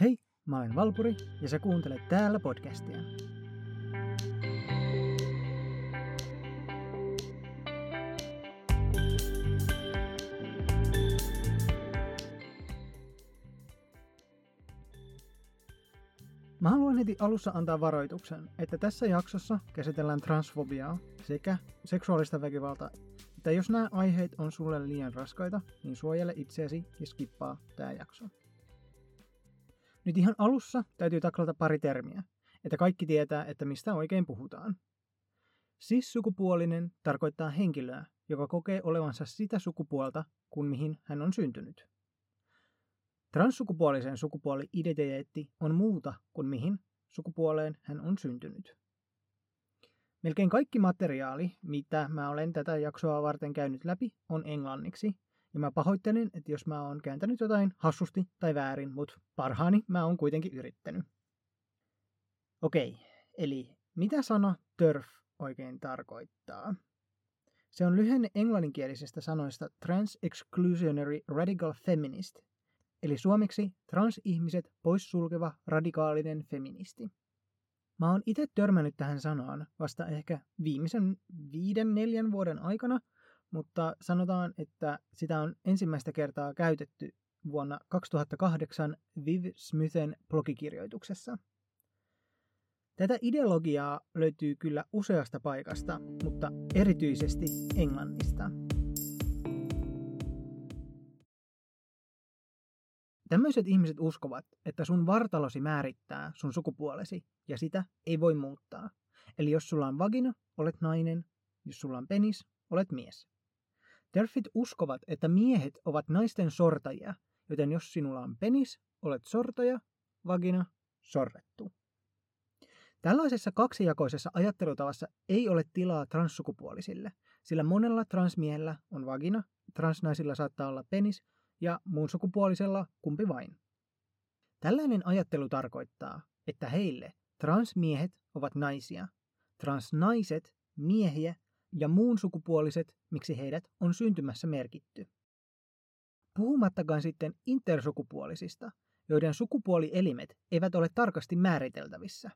Hei, mä olen Valpuri ja sä kuuntelet täällä podcastia. Mä haluan heti alussa antaa varoituksen, että tässä jaksossa käsitellään transfobiaa sekä seksuaalista väkivaltaa. Että jos nämä aiheet on sulle liian raskaita, niin suojele itseäsi ja skippaa tää jakso. Nyt ihan alussa täytyy taklata pari termiä, että kaikki tietää, että mistä oikein puhutaan. Cis-sukupuolinen tarkoittaa henkilöä, joka kokee olevansa sitä sukupuolta kuin mihin hän on syntynyt. Transsukupuolisen sukupuoli-identiteetti on muuta kuin mihin sukupuoleen hän on syntynyt. Melkein kaikki materiaali, mitä mä olen tätä jaksoa varten käynyt läpi, on englanniksi, ja mä pahoittelen, että jos mä oon kääntänyt jotain hassusti tai väärin, mutta parhaani mä oon kuitenkin yrittänyt. Okei, eli mitä sana TERF oikein tarkoittaa? Se on lyhenne englanninkielisistä sanoista Trans Exclusionary Radical Feminist, eli suomeksi transihmiset poissulkeva radikaalinen feministi. Mä oon itse törmännyt tähän sanaan vasta ehkä viimeisen viiden neljän vuoden aikana, mutta sanotaan, että sitä on ensimmäistä kertaa käytetty vuonna 2008 Viv Smithen blogikirjoituksessa. Tätä ideologiaa löytyy kyllä useasta paikasta, mutta erityisesti Englannista. Tämmöiset ihmiset uskovat, että sun vartalosi määrittää sun sukupuolesi ja sitä ei voi muuttaa. Eli jos sulla on vagina, olet nainen, jos sulla on penis, olet mies. Terfit uskovat, että miehet ovat naisten sortajia, joten jos sinulla on penis, olet sortaja, vagina, sorrettu. Tällaisessa kaksijakoisessa ajattelutavassa ei ole tilaa transsukupuolisille, sillä monella transmiehellä on vagina, transnaisilla saattaa olla penis ja muun sukupuolisella kumpi vain. Tällainen ajattelu tarkoittaa, että heille transmiehet ovat naisia, transnaiset miehiä ja muun sukupuoliset, miksi heidät on syntymässä merkitty. Puhumattakaan sitten intersukupuolisista, joiden sukupuolielimet eivät ole tarkasti määriteltävissä.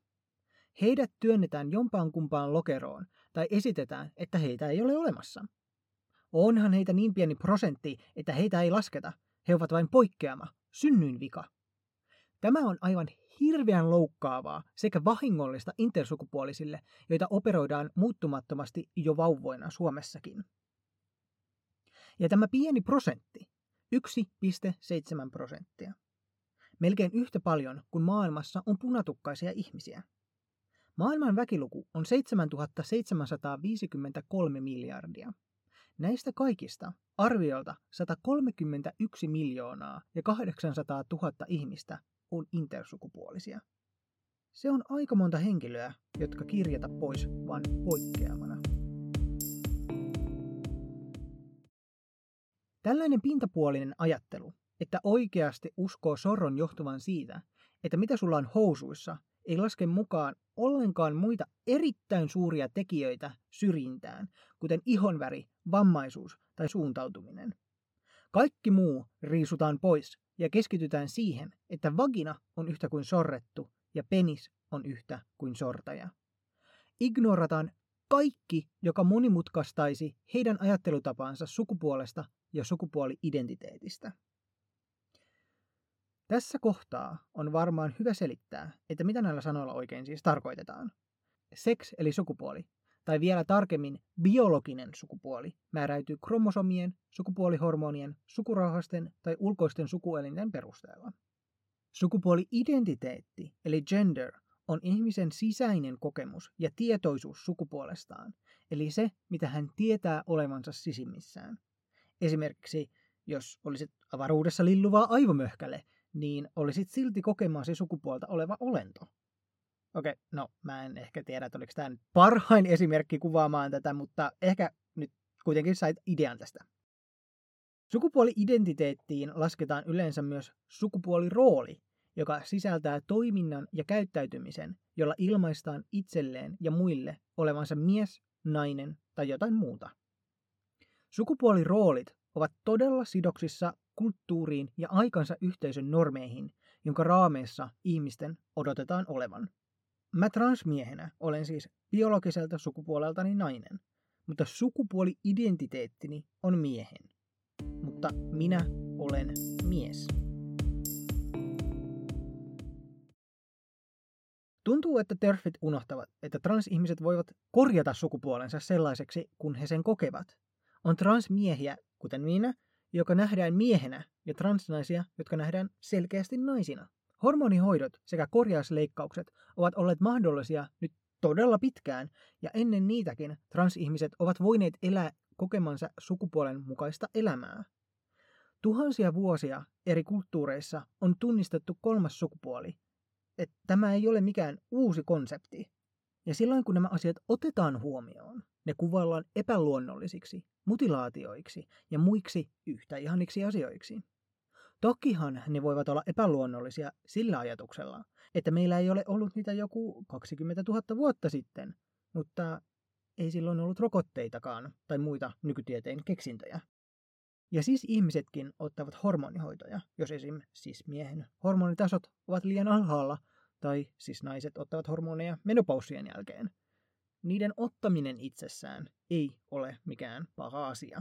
Heidät työnnetään jompaan kumpaan lokeroon tai esitetään, että heitä ei ole olemassa. Onhan heitä niin pieni prosentti, että heitä ei lasketa. He ovat vain poikkeama, synnyinvika. Tämä on aivan hirveän loukkaavaa sekä vahingollista intersukupuolisille, joita operoidaan muuttumattomasti jo vauvoina Suomessakin. Ja tämä pieni prosentti, 1,7 prosenttia, melkein yhtä paljon kuin maailmassa on punatukkaisia ihmisiä. Maailman väkiluku on 7753 miljardia. Näistä kaikista arviolta 131 miljoonaa ja 800 000 ihmistä on intersukupuolisia. Se on aika monta henkilöä, jotka kirjata pois vain poikkeamana. Tällainen pintapuolinen ajattelu, että oikeasti uskoo sorron johtuvan siitä, että mitä sulla on housuissa, ei laske mukaan ollenkaan muita erittäin suuria tekijöitä syrjintään, kuten ihonväri, vammaisuus tai suuntautuminen. Kaikki muu riisutaan pois ja keskitytään siihen, että vagina on yhtä kuin sorrettu ja penis on yhtä kuin sortaja. Ignorataan kaikki, joka monimutkaistaisi heidän ajattelutapaansa sukupuolesta ja sukupuoli-identiteetistä. Tässä kohtaa on varmaan hyvä selittää, että mitä näillä sanoilla oikein siis tarkoitetaan. Seks eli sukupuoli tai vielä tarkemmin biologinen sukupuoli, määräytyy kromosomien, sukupuolihormonien, sukurauhasten tai ulkoisten sukuelinten perusteella. Sukupuoli-identiteetti, eli gender, on ihmisen sisäinen kokemus ja tietoisuus sukupuolestaan, eli se, mitä hän tietää olevansa sisimmissään. Esimerkiksi, jos olisit avaruudessa lilluvaa aivomöhkäle, niin olisit silti kokemasi sukupuolta oleva olento. Okei, okay, no mä en ehkä tiedä, että oliko tämä nyt parhain esimerkki kuvaamaan tätä, mutta ehkä nyt kuitenkin sait idean tästä. Sukupuoli-identiteettiin lasketaan yleensä myös sukupuolirooli, joka sisältää toiminnan ja käyttäytymisen, jolla ilmaistaan itselleen ja muille olevansa mies, nainen tai jotain muuta. Sukupuoliroolit ovat todella sidoksissa kulttuuriin ja aikansa yhteisön normeihin, jonka raameissa ihmisten odotetaan olevan. Mä transmiehenä olen siis biologiselta sukupuoleltani nainen, mutta sukupuoli-identiteettini on miehen. Mutta minä olen mies. Tuntuu, että terfit unohtavat, että transihmiset voivat korjata sukupuolensa sellaiseksi, kun he sen kokevat. On transmiehiä, kuten minä, joka nähdään miehenä, ja transnaisia, jotka nähdään selkeästi naisina. Hormonihoidot sekä korjausleikkaukset ovat olleet mahdollisia nyt todella pitkään, ja ennen niitäkin transihmiset ovat voineet elää kokemansa sukupuolen mukaista elämää. Tuhansia vuosia eri kulttuureissa on tunnistettu kolmas sukupuoli, että tämä ei ole mikään uusi konsepti. Ja silloin kun nämä asiat otetaan huomioon, ne kuvaillaan epäluonnollisiksi, mutilaatioiksi ja muiksi yhtä ihaniksi asioiksi. Tokihan ne voivat olla epäluonnollisia sillä ajatuksella, että meillä ei ole ollut niitä joku 20 000 vuotta sitten, mutta ei silloin ollut rokotteitakaan tai muita nykytieteen keksintöjä. Ja siis ihmisetkin ottavat hormonihoitoja, jos esim. siis miehen hormonitasot ovat liian alhaalla tai siis naiset ottavat hormoneja menopausien jälkeen. Niiden ottaminen itsessään ei ole mikään paha asia.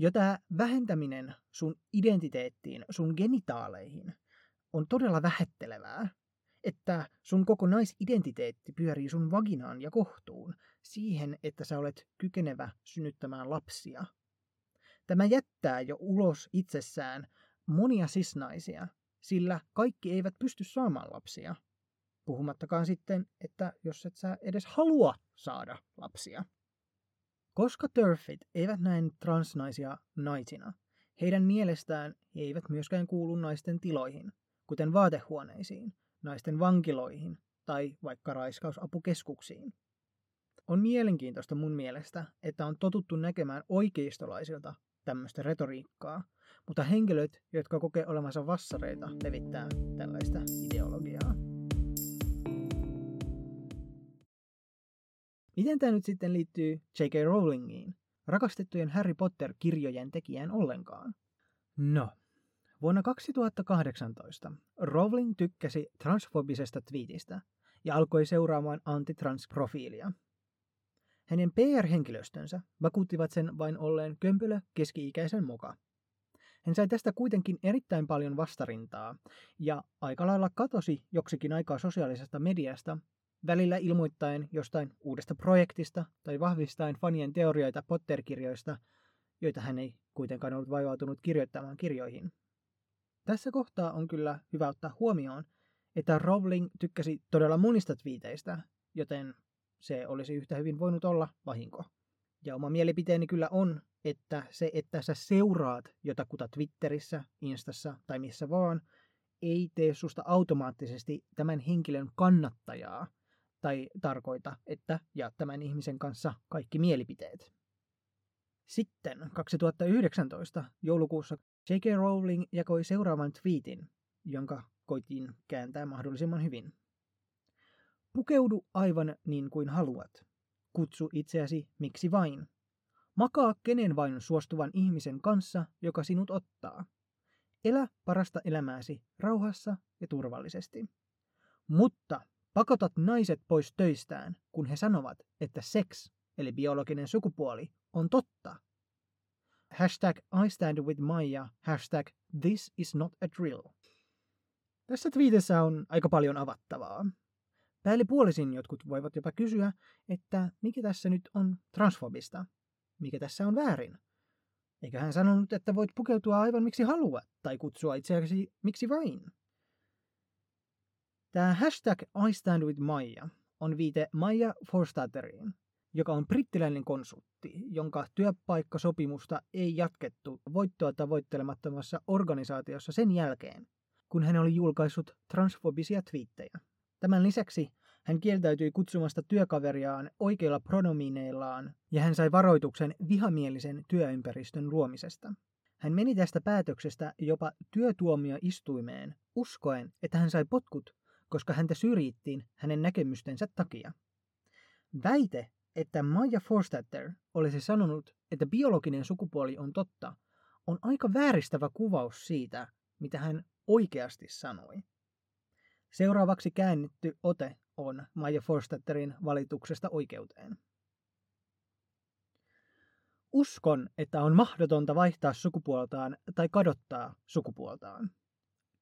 Jo tämä vähentäminen sun identiteettiin, sun genitaaleihin, on todella vähettelevää. Että sun koko naisidentiteetti pyörii sun vaginaan ja kohtuun, siihen, että sä olet kykenevä synnyttämään lapsia. Tämä jättää jo ulos itsessään monia sisnaisia, sillä kaikki eivät pysty saamaan lapsia. Puhumattakaan sitten, että jos et sä edes halua saada lapsia. Koska turfit eivät näe transnaisia naisina, heidän mielestään he eivät myöskään kuulu naisten tiloihin, kuten vaatehuoneisiin, naisten vankiloihin tai vaikka raiskausapukeskuksiin. On mielenkiintoista mun mielestä, että on totuttu näkemään oikeistolaisilta tämmöistä retoriikkaa, mutta henkilöt, jotka kokee olevansa vassareita, levittää tällaista ideologiaa. Miten tämä nyt sitten liittyy J.K. Rowlingiin, rakastettujen Harry Potter-kirjojen tekijään ollenkaan? No, vuonna 2018 Rowling tykkäsi transfobisesta twiitistä ja alkoi seuraamaan antitrans-profiilia. Hänen PR-henkilöstönsä vakuuttivat sen vain olleen kömpelö keski-ikäisen moka. Hän sai tästä kuitenkin erittäin paljon vastarintaa ja aika lailla katosi joksikin aikaa sosiaalisesta mediasta välillä ilmoittaen jostain uudesta projektista tai vahvistaen fanien teorioita Potter-kirjoista, joita hän ei kuitenkaan ollut vaivautunut kirjoittamaan kirjoihin. Tässä kohtaa on kyllä hyvä ottaa huomioon, että Rowling tykkäsi todella monista twiiteistä, joten se olisi yhtä hyvin voinut olla vahinko. Ja oma mielipiteeni kyllä on, että se, että sä seuraat jotakuta Twitterissä, Instassa tai missä vaan, ei tee susta automaattisesti tämän henkilön kannattajaa, tai tarkoita, että jaat tämän ihmisen kanssa kaikki mielipiteet. Sitten 2019 joulukuussa J.K. Rowling jakoi seuraavan tweetin, jonka koitiin kääntää mahdollisimman hyvin. Pukeudu aivan niin kuin haluat. Kutsu itseäsi miksi vain. Makaa kenen vain suostuvan ihmisen kanssa, joka sinut ottaa. Elä parasta elämääsi rauhassa ja turvallisesti. Mutta Pakotat naiset pois töistään, kun he sanovat, että seks, eli biologinen sukupuoli, on totta. Hashtag I stand with Maija, hashtag this is not a drill. Tässä twiitissä on aika paljon avattavaa. Päällipuolisin jotkut voivat jopa kysyä, että mikä tässä nyt on transfobista? Mikä tässä on väärin? Eikä hän sanonut, että voit pukeutua aivan miksi haluat tai kutsua itseäsi miksi vain. Tämä hashtag I stand with Maija on viite Maija Forstateriin, joka on brittiläinen konsultti, jonka työpaikkasopimusta ei jatkettu voittoa tavoittelemattomassa organisaatiossa sen jälkeen, kun hän oli julkaissut transfobisia twiittejä. Tämän lisäksi hän kieltäytyi kutsumasta työkaveriaan oikeilla pronomineillaan ja hän sai varoituksen vihamielisen työympäristön luomisesta. Hän meni tästä päätöksestä jopa työtuomioistuimeen, uskoen, että hän sai potkut koska häntä syrjittiin hänen näkemystensä takia. Väite, että Maja Forstater olisi sanonut, että biologinen sukupuoli on totta, on aika vääristävä kuvaus siitä, mitä hän oikeasti sanoi. Seuraavaksi käännetty ote on Maja Forstatterin valituksesta oikeuteen. Uskon, että on mahdotonta vaihtaa sukupuoltaan tai kadottaa sukupuoltaan.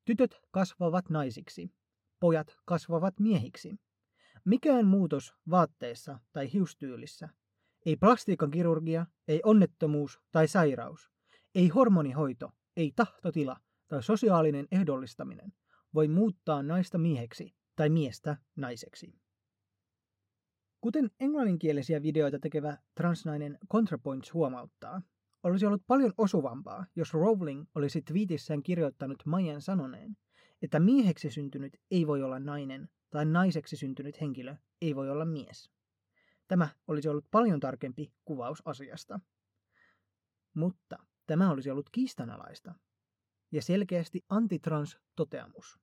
Tytöt kasvavat naisiksi. Pojat kasvavat miehiksi. Mikään muutos vaatteissa tai hiustyylissä, ei plastiikan kirurgia, ei onnettomuus tai sairaus, ei hormonihoito, ei tahtotila tai sosiaalinen ehdollistaminen voi muuttaa naista mieheksi tai miestä naiseksi. Kuten englanninkielisiä videoita tekevä transnainen ContraPoints huomauttaa, olisi ollut paljon osuvampaa, jos Rowling olisi twiitissään kirjoittanut Majan sanoneen, että mieheksi syntynyt ei voi olla nainen tai naiseksi syntynyt henkilö ei voi olla mies. Tämä olisi ollut paljon tarkempi kuvaus asiasta. Mutta tämä olisi ollut kiistanalaista ja selkeästi antitrans-toteamus.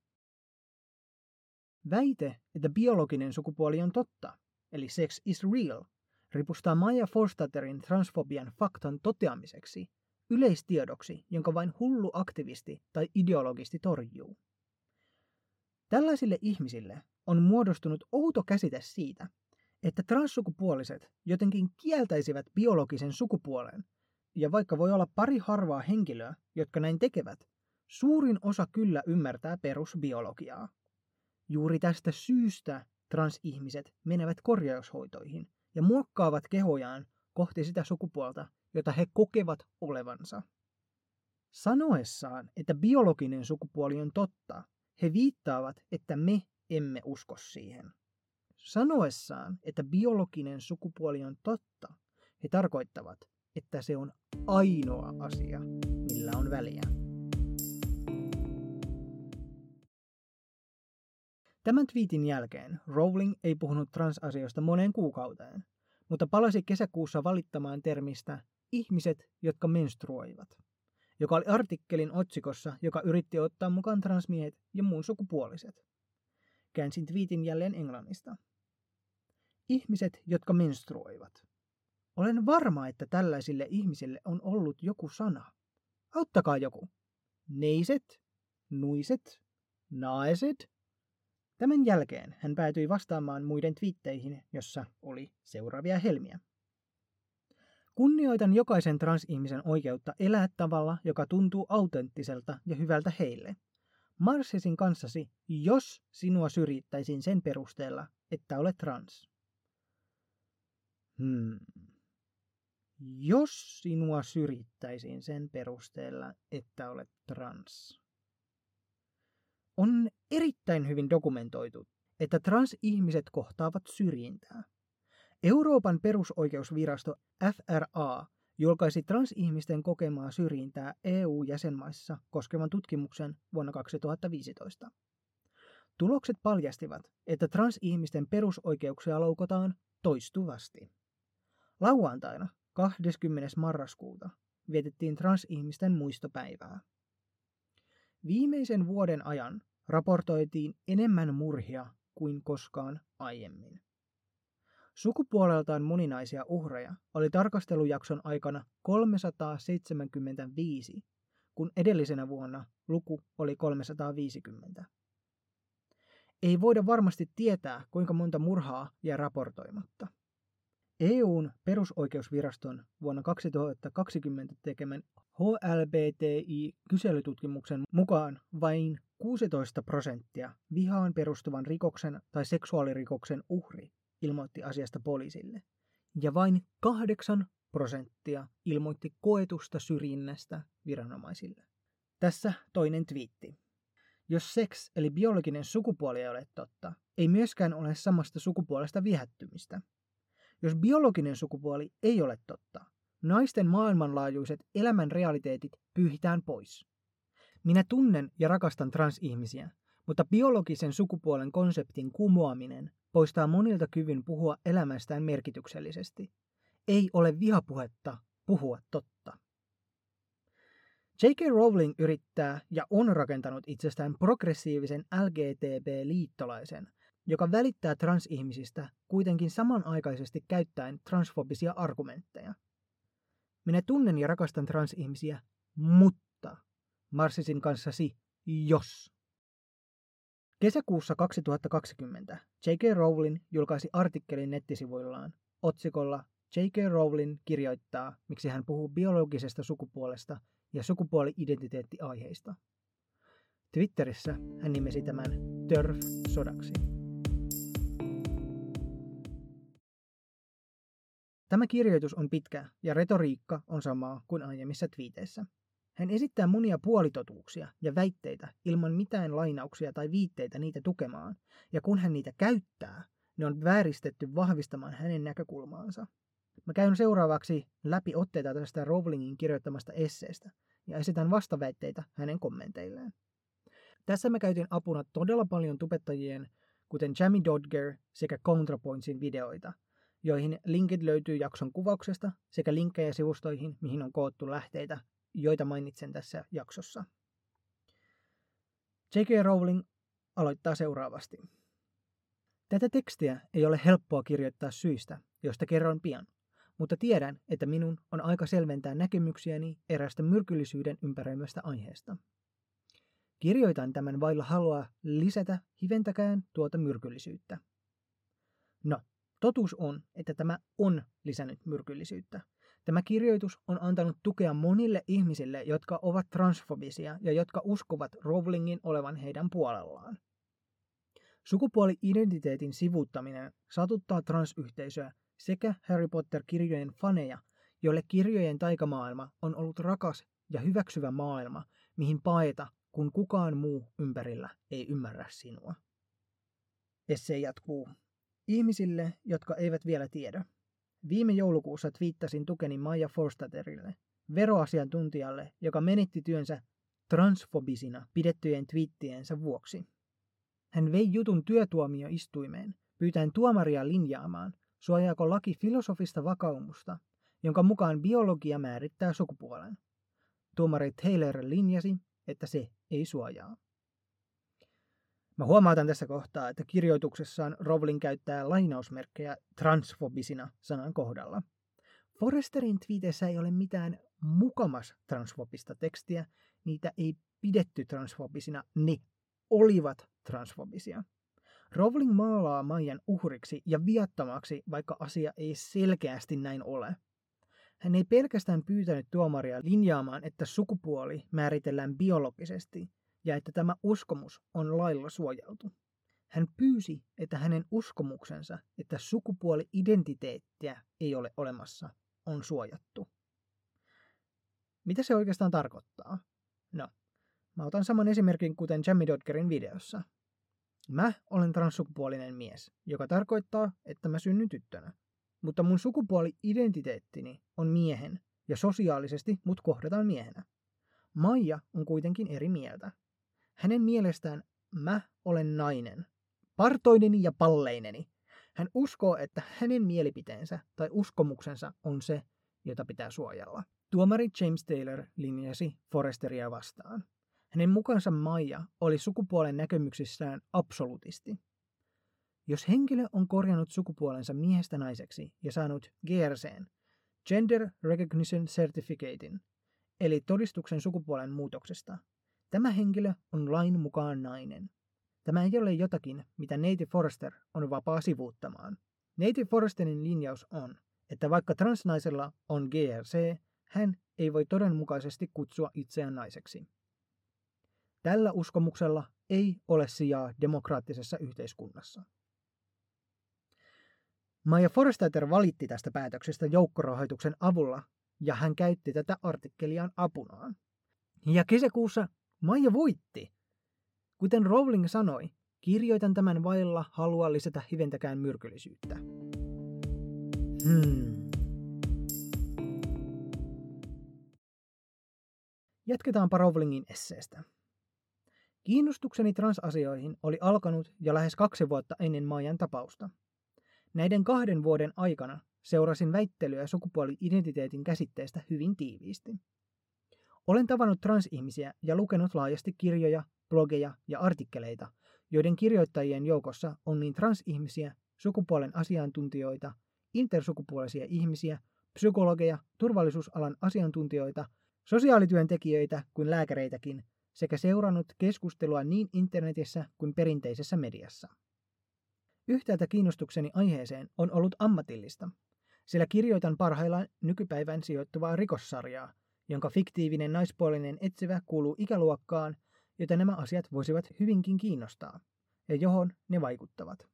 Väite, että biologinen sukupuoli on totta, eli sex is real, ripustaa Maja Forstatterin transfobian faktan toteamiseksi yleistiedoksi, jonka vain hullu aktivisti tai ideologisti torjuu. Tällaisille ihmisille on muodostunut outo käsite siitä, että transsukupuoliset jotenkin kieltäisivät biologisen sukupuolen, ja vaikka voi olla pari harvaa henkilöä, jotka näin tekevät, suurin osa kyllä ymmärtää perusbiologiaa. Juuri tästä syystä transihmiset menevät korjaushoitoihin ja muokkaavat kehojaan kohti sitä sukupuolta, jota he kokevat olevansa. Sanoessaan, että biologinen sukupuoli on totta, he viittaavat, että me emme usko siihen. Sanoessaan, että biologinen sukupuoli on totta, he tarkoittavat, että se on ainoa asia, millä on väliä. Tämän twiitin jälkeen Rowling ei puhunut transasioista moneen kuukauteen, mutta palasi kesäkuussa valittamaan termistä ihmiset, jotka menstruoivat, joka oli artikkelin otsikossa, joka yritti ottaa mukaan transmiehet ja muun sukupuoliset. Käänsin twiitin jälleen englannista. Ihmiset, jotka menstruoivat. Olen varma, että tällaisille ihmisille on ollut joku sana. Auttakaa joku. Neiset, nuiset, naeset, Tämän jälkeen hän päätyi vastaamaan muiden twiitteihin, jossa oli seuraavia helmiä. Kunnioitan jokaisen transihmisen oikeutta elää tavalla, joka tuntuu autenttiselta ja hyvältä heille. Marssisin kanssasi, jos sinua syrjittäisiin sen perusteella, että olet trans. Hmm. Jos sinua syrjittäisiin sen perusteella, että olet trans on erittäin hyvin dokumentoitu, että transihmiset kohtaavat syrjintää. Euroopan perusoikeusvirasto FRA julkaisi transihmisten kokemaa syrjintää EU-jäsenmaissa koskevan tutkimuksen vuonna 2015. Tulokset paljastivat, että transihmisten perusoikeuksia loukotaan toistuvasti. Lauantaina 20. marraskuuta vietettiin transihmisten muistopäivää. Viimeisen vuoden ajan raportoitiin enemmän murhia kuin koskaan aiemmin. Sukupuoleltaan moninaisia uhreja oli tarkastelujakson aikana 375, kun edellisenä vuonna luku oli 350. Ei voida varmasti tietää, kuinka monta murhaa jää raportoimatta. EUn perusoikeusviraston vuonna 2020 tekemän HLBTI-kyselytutkimuksen mukaan vain 16 prosenttia vihaan perustuvan rikoksen tai seksuaalirikoksen uhri ilmoitti asiasta poliisille, ja vain 8 prosenttia ilmoitti koetusta syrjinnästä viranomaisille. Tässä toinen twiitti. Jos seks eli biologinen sukupuoli ei ole totta, ei myöskään ole samasta sukupuolesta viehättymistä. Jos biologinen sukupuoli ei ole totta, naisten maailmanlaajuiset elämän realiteetit pyyhitään pois. Minä tunnen ja rakastan transihmisiä, mutta biologisen sukupuolen konseptin kumoaminen poistaa monilta kyvyn puhua elämästään merkityksellisesti. Ei ole vihapuhetta puhua totta. J.K. Rowling yrittää ja on rakentanut itsestään progressiivisen LGTB-liittolaisen, joka välittää transihmisistä kuitenkin samanaikaisesti käyttäen transfobisia argumentteja. Minä tunnen ja rakastan transihmisiä, mutta marssisin kanssasi, jos. Kesäkuussa 2020 J.K. Rowling julkaisi artikkelin nettisivuillaan otsikolla J.K. Rowling kirjoittaa, miksi hän puhuu biologisesta sukupuolesta ja sukupuoli-identiteettiaiheista. Twitterissä hän nimesi tämän TERF-sodaksi. Tämä kirjoitus on pitkä ja retoriikka on samaa kuin aiemmissa twiiteissä. Hän esittää monia puolitotuuksia ja väitteitä ilman mitään lainauksia tai viitteitä niitä tukemaan, ja kun hän niitä käyttää, ne on vääristetty vahvistamaan hänen näkökulmaansa. Mä käyn seuraavaksi läpi otteita tästä Rowlingin kirjoittamasta esseestä ja esitän vastaväitteitä hänen kommenteilleen. Tässä mä käytin apuna todella paljon tubettajien, kuten Jamie Dodger sekä ContraPointsin videoita, joihin linkit löytyy jakson kuvauksesta sekä linkkejä sivustoihin, mihin on koottu lähteitä, joita mainitsen tässä jaksossa. J.K. Rowling aloittaa seuraavasti. Tätä tekstiä ei ole helppoa kirjoittaa syistä, joista kerron pian, mutta tiedän, että minun on aika selventää näkemyksiäni erästä myrkyllisyyden ympäröimästä aiheesta. Kirjoitan tämän vailla halua lisätä hiventäkään tuota myrkyllisyyttä. No, totuus on, että tämä on lisännyt myrkyllisyyttä. Tämä kirjoitus on antanut tukea monille ihmisille, jotka ovat transfobisia ja jotka uskovat Rowlingin olevan heidän puolellaan. Sukupuoli-identiteetin sivuuttaminen satuttaa transyhteisöä sekä Harry Potter-kirjojen faneja, joille kirjojen taikamaailma on ollut rakas ja hyväksyvä maailma, mihin paeta, kun kukaan muu ympärillä ei ymmärrä sinua. Esse jatkuu. Ihmisille, jotka eivät vielä tiedä. Viime joulukuussa twiittasin tukeni Maija Forstaterille, veroasiantuntijalle, joka menetti työnsä transfobisina pidettyjen twiittiensä vuoksi. Hän vei jutun työtuomioistuimeen, pyytäen tuomaria linjaamaan, suojaako laki filosofista vakaumusta, jonka mukaan biologia määrittää sukupuolen. Tuomari Taylor linjasi, että se ei suojaa. Mä huomautan tässä kohtaa, että kirjoituksessaan Rowling käyttää lainausmerkkejä transfobisina sanan kohdalla. Forresterin twiiteissä ei ole mitään mukamas transfobista tekstiä, niitä ei pidetty transfobisina, ne olivat transfobisia. Rowling maalaa Maijan uhriksi ja viattomaksi, vaikka asia ei selkeästi näin ole. Hän ei pelkästään pyytänyt tuomaria linjaamaan, että sukupuoli määritellään biologisesti ja että tämä uskomus on lailla suojeltu. Hän pyysi, että hänen uskomuksensa, että sukupuoli-identiteettiä ei ole olemassa, on suojattu. Mitä se oikeastaan tarkoittaa? No, mä otan saman esimerkin kuten Jamie Dodgerin videossa. Mä olen transsukupuolinen mies, joka tarkoittaa, että mä synnyn tyttönä. Mutta mun sukupuoli-identiteettini on miehen, ja sosiaalisesti mut kohdataan miehenä. Maija on kuitenkin eri mieltä. Hänen mielestään mä olen nainen, partoineni ja palleineni. Hän uskoo, että hänen mielipiteensä tai uskomuksensa on se, jota pitää suojella. Tuomari James Taylor linjasi Foresteria vastaan. Hänen mukansa Maija oli sukupuolen näkemyksissään absolutisti. Jos henkilö on korjannut sukupuolensa miehestä naiseksi ja saanut GRCn, Gender Recognition Certificatein, eli todistuksen sukupuolen muutoksesta, tämä henkilö on lain mukaan nainen. Tämä ei ole jotakin, mitä Neiti Forrester on vapaa sivuuttamaan. Neiti Forresterin linjaus on, että vaikka transnaisella on GRC, hän ei voi todenmukaisesti kutsua itseään naiseksi. Tällä uskomuksella ei ole sijaa demokraattisessa yhteiskunnassa. Maja Forstater valitti tästä päätöksestä joukkorahoituksen avulla ja hän käytti tätä artikkeliaan apunaan. Ja kesäkuussa Maija voitti. Kuten Rowling sanoi, kirjoitan tämän vailla halua lisätä hiventäkään myrkyllisyyttä. Hmm. Jatketaanpa Rowlingin esseestä. Kiinnostukseni transasioihin oli alkanut jo lähes kaksi vuotta ennen Maijan tapausta. Näiden kahden vuoden aikana seurasin väittelyä sukupuoli-identiteetin käsitteestä hyvin tiiviisti. Olen tavannut transihmisiä ja lukenut laajasti kirjoja, blogeja ja artikkeleita, joiden kirjoittajien joukossa on niin transihmisiä, sukupuolen asiantuntijoita, intersukupuolisia ihmisiä, psykologeja, turvallisuusalan asiantuntijoita, sosiaalityöntekijöitä kuin lääkäreitäkin sekä seurannut keskustelua niin internetissä kuin perinteisessä mediassa. Yhtäältä kiinnostukseni aiheeseen on ollut ammatillista, sillä kirjoitan parhaillaan nykypäivän sijoittuvaa rikossarjaa, jonka fiktiivinen naispuolinen etsivä kuuluu ikäluokkaan, jota nämä asiat voisivat hyvinkin kiinnostaa, ja johon ne vaikuttavat.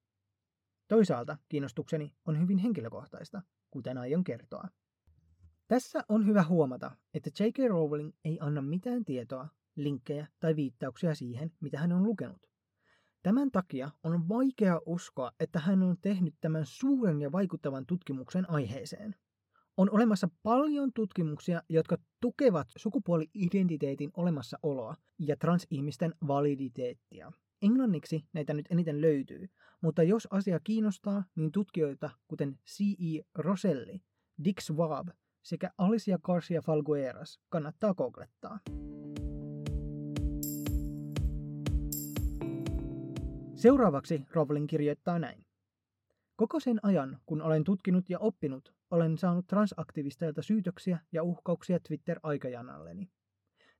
Toisaalta kiinnostukseni on hyvin henkilökohtaista, kuten aion kertoa. Tässä on hyvä huomata, että J.K. Rowling ei anna mitään tietoa, linkkejä tai viittauksia siihen, mitä hän on lukenut. Tämän takia on vaikea uskoa, että hän on tehnyt tämän suuren ja vaikuttavan tutkimuksen aiheeseen. On olemassa paljon tutkimuksia, jotka tukevat sukupuoli-identiteetin olemassaoloa ja transihmisten validiteettia. Englanniksi näitä nyt eniten löytyy, mutta jos asia kiinnostaa, niin tutkijoita kuten C.E. Roselli, Dick Swab sekä Alicia Garcia Falgueras kannattaa googlettaa. Seuraavaksi Rowling kirjoittaa näin. Koko sen ajan, kun olen tutkinut ja oppinut, olen saanut transaktivisteilta syytöksiä ja uhkauksia Twitter-aikajanalleni.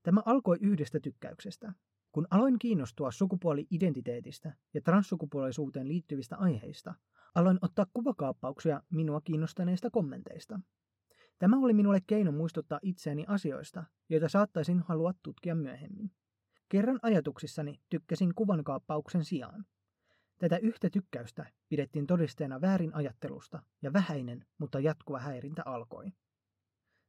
Tämä alkoi yhdestä tykkäyksestä. Kun aloin kiinnostua sukupuoli-identiteetistä ja transsukupuolisuuteen liittyvistä aiheista, aloin ottaa kuvakaappauksia minua kiinnostaneista kommenteista. Tämä oli minulle keino muistuttaa itseäni asioista, joita saattaisin halua tutkia myöhemmin. Kerran ajatuksissani tykkäsin kuvankaappauksen sijaan. Tätä yhtä tykkäystä pidettiin todisteena väärin ajattelusta ja vähäinen, mutta jatkuva häirintä alkoi.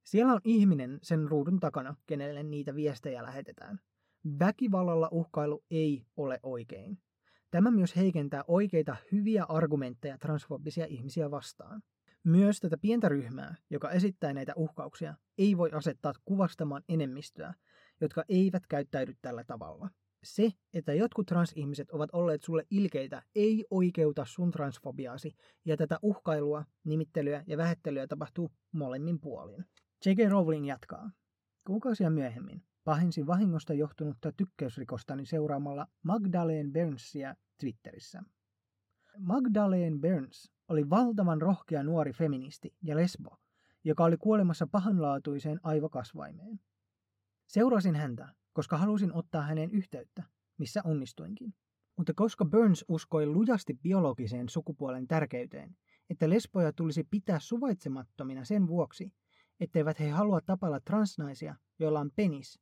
Siellä on ihminen sen ruudun takana, kenelle niitä viestejä lähetetään. Väkivallalla uhkailu ei ole oikein. Tämä myös heikentää oikeita hyviä argumentteja transfobisia ihmisiä vastaan. Myös tätä pientä ryhmää, joka esittää näitä uhkauksia, ei voi asettaa kuvastamaan enemmistöä, jotka eivät käyttäydy tällä tavalla. Se, että jotkut transihmiset ovat olleet sulle ilkeitä, ei oikeuta sun transfobiaasi, ja tätä uhkailua, nimittelyä ja vähettelyä tapahtuu molemmin puolin. J.K. Rowling jatkaa. Kuukausia myöhemmin pahensin vahingosta johtunutta tykkäysrikostani seuraamalla Magdalene Burnsia Twitterissä. Magdalene Burns oli valtavan rohkea nuori feministi ja lesbo, joka oli kuolemassa pahanlaatuiseen aivokasvaimeen. Seurasin häntä, koska halusin ottaa hänen yhteyttä, missä onnistuinkin. Mutta koska Burns uskoi lujasti biologiseen sukupuolen tärkeyteen, että lesboja tulisi pitää suvaitsemattomina sen vuoksi, etteivät he halua tapalla transnaisia, joilla on penis,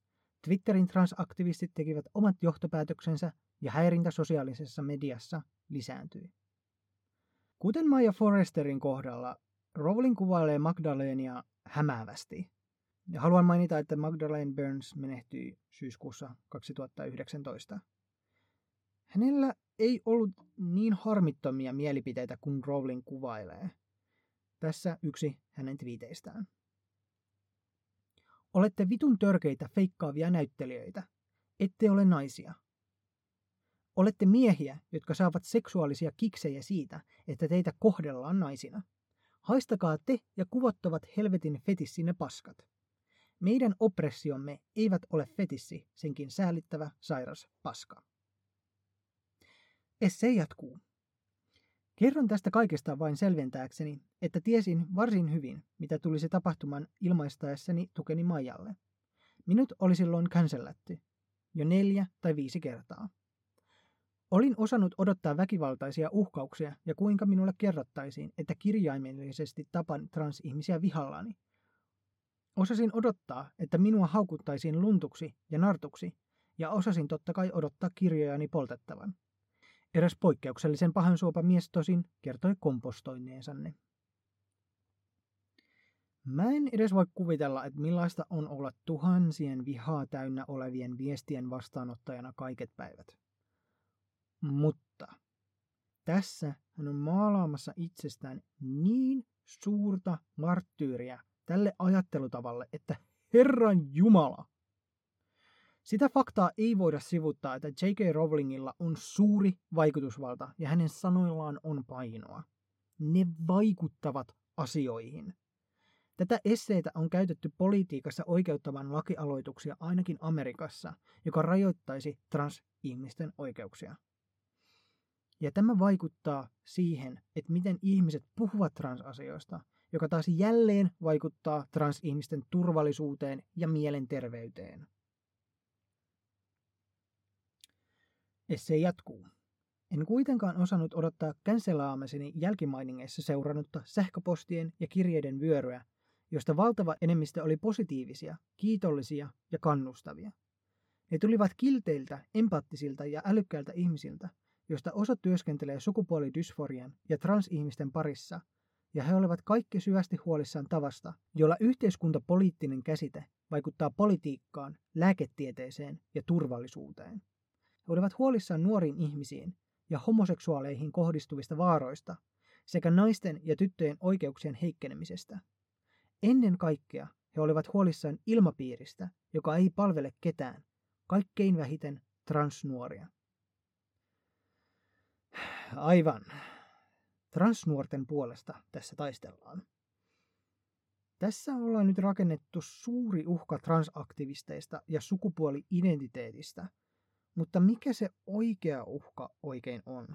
Twitterin transaktivistit tekivät omat johtopäätöksensä ja häirintä sosiaalisessa mediassa lisääntyi. Kuten Maja Forresterin kohdalla, Rowling kuvailee Magdalenia hämäävästi. Ja haluan mainita, että Magdalene Burns menehtyi syyskuussa 2019. Hänellä ei ollut niin harmittomia mielipiteitä kuin Rowling kuvailee. Tässä yksi hänen twiiteistään. Olette vitun törkeitä feikkaavia näyttelijöitä. Ette ole naisia. Olette miehiä, jotka saavat seksuaalisia kiksejä siitä, että teitä kohdellaan naisina. Haistakaa te ja kuvottavat helvetin fetissinne paskat. Meidän oppressiomme eivät ole fetissi, senkin säällittävä sairas paska. Esse jatkuu. Kerron tästä kaikesta vain selventääkseni, että tiesin varsin hyvin, mitä tulisi tapahtumaan ilmaistaessani tukeni Maijalle. Minut oli silloin cancellatty, jo neljä tai viisi kertaa. Olin osannut odottaa väkivaltaisia uhkauksia ja kuinka minulle kerrottaisiin, että kirjaimellisesti tapan transihmisiä vihallani. Osasin odottaa, että minua haukuttaisiin luntuksi ja nartuksi, ja osasin totta kai odottaa kirjojani poltettavan. Eräs poikkeuksellisen pahansuopa mies tosin kertoi kompostoinneensa ne. Mä en edes voi kuvitella, että millaista on olla tuhansien vihaa täynnä olevien viestien vastaanottajana kaiket päivät. Mutta tässä hän on maalaamassa itsestään niin suurta marttyyriä tälle ajattelutavalle, että Herran Jumala, sitä faktaa ei voida sivuttaa, että J.K. Rowlingilla on suuri vaikutusvalta ja hänen sanoillaan on painoa. Ne vaikuttavat asioihin. Tätä esseitä on käytetty politiikassa oikeuttavan lakialoituksia ainakin Amerikassa, joka rajoittaisi transihmisten oikeuksia. Ja tämä vaikuttaa siihen, että miten ihmiset puhuvat transasioista, joka taas jälleen vaikuttaa transihmisten turvallisuuteen ja mielenterveyteen. Esse jatkuu. En kuitenkaan osannut odottaa cancelaamiseni jälkimainingeissa seurannutta sähköpostien ja kirjeiden vyöryä, josta valtava enemmistö oli positiivisia, kiitollisia ja kannustavia. Ne tulivat kilteiltä, empaattisilta ja älykkäiltä ihmisiltä, joista osa työskentelee sukupuolidysforian ja transihmisten parissa, ja he olivat kaikki syvästi huolissaan tavasta, jolla yhteiskuntapoliittinen käsite vaikuttaa politiikkaan, lääketieteeseen ja turvallisuuteen. He olivat huolissaan nuoriin ihmisiin ja homoseksuaaleihin kohdistuvista vaaroista sekä naisten ja tyttöjen oikeuksien heikkenemisestä. Ennen kaikkea he olivat huolissaan ilmapiiristä, joka ei palvele ketään, kaikkein vähiten transnuoria. Aivan. Transnuorten puolesta tässä taistellaan. Tässä ollaan nyt rakennettu suuri uhka transaktivisteista ja sukupuoli-identiteetistä, mutta mikä se oikea uhka oikein on?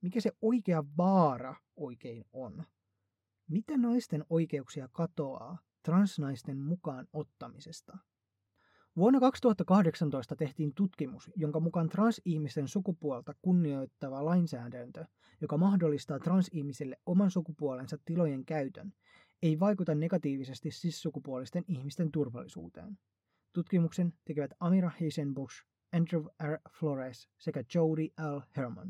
Mikä se oikea vaara oikein on? Mitä naisten oikeuksia katoaa transnaisten mukaan ottamisesta? Vuonna 2018 tehtiin tutkimus, jonka mukaan transihmisten sukupuolta kunnioittava lainsäädäntö, joka mahdollistaa transihmisille oman sukupuolensa tilojen käytön, ei vaikuta negatiivisesti cis-sukupuolisten ihmisten turvallisuuteen. Tutkimuksen tekevät Amira Heisenbusch, Andrew R. Flores sekä Jody L. Herman.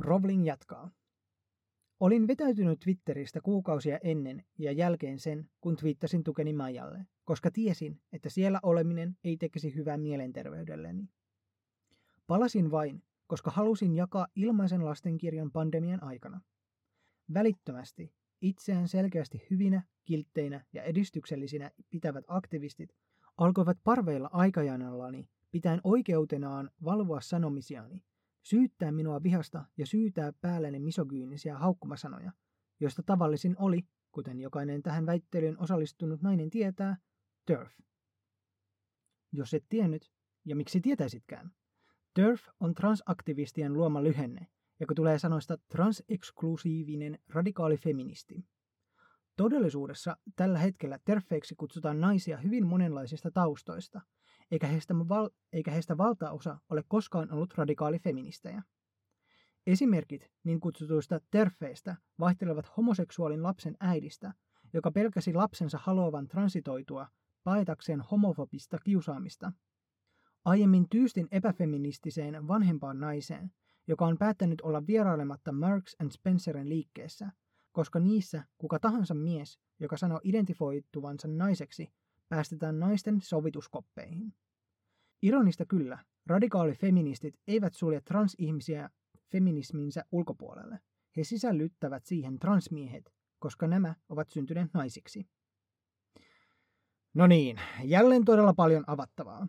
Rowling jatkaa. Olin vetäytynyt Twitteristä kuukausia ennen ja jälkeen sen, kun twiittasin tukeni Majalle, koska tiesin, että siellä oleminen ei tekisi hyvää mielenterveydelleni. Palasin vain, koska halusin jakaa ilmaisen lastenkirjan pandemian aikana. Välittömästi itseään selkeästi hyvinä, kiltteinä ja edistyksellisinä pitävät aktivistit alkoivat parveilla aikajanallani pitäen oikeutenaan valvoa sanomisiani syyttää minua vihasta ja syytää päälleni misogyynisiä haukkumasanoja, joista tavallisin oli, kuten jokainen tähän väittelyyn osallistunut nainen tietää, TERF. Jos et tiennyt, ja miksi tietäisitkään? TERF on transaktivistien luoma lyhenne, joka tulee sanoista transeksklusiivinen radikaali feministi. Todellisuudessa tällä hetkellä terfeiksi kutsutaan naisia hyvin monenlaisista taustoista – eikä heistä, val- eikä heistä valtaosa ole koskaan ollut radikaalifeministejä. Esimerkit niin kutsutuista terfeistä vaihtelevat homoseksuaalin lapsen äidistä, joka pelkäsi lapsensa haluavan transitoitua paetakseen homofobista kiusaamista, aiemmin tyystin epäfeministiseen vanhempaan naiseen, joka on päättänyt olla vierailematta Marks and Spencerin liikkeessä, koska niissä kuka tahansa mies, joka sanoo identifoituvansa naiseksi, päästetään naisten sovituskoppeihin. Ironista kyllä, radikaalifeministit eivät sulje transihmisiä feminisminsä ulkopuolelle. He sisällyttävät siihen transmiehet, koska nämä ovat syntyneet naisiksi. No niin, jälleen todella paljon avattavaa.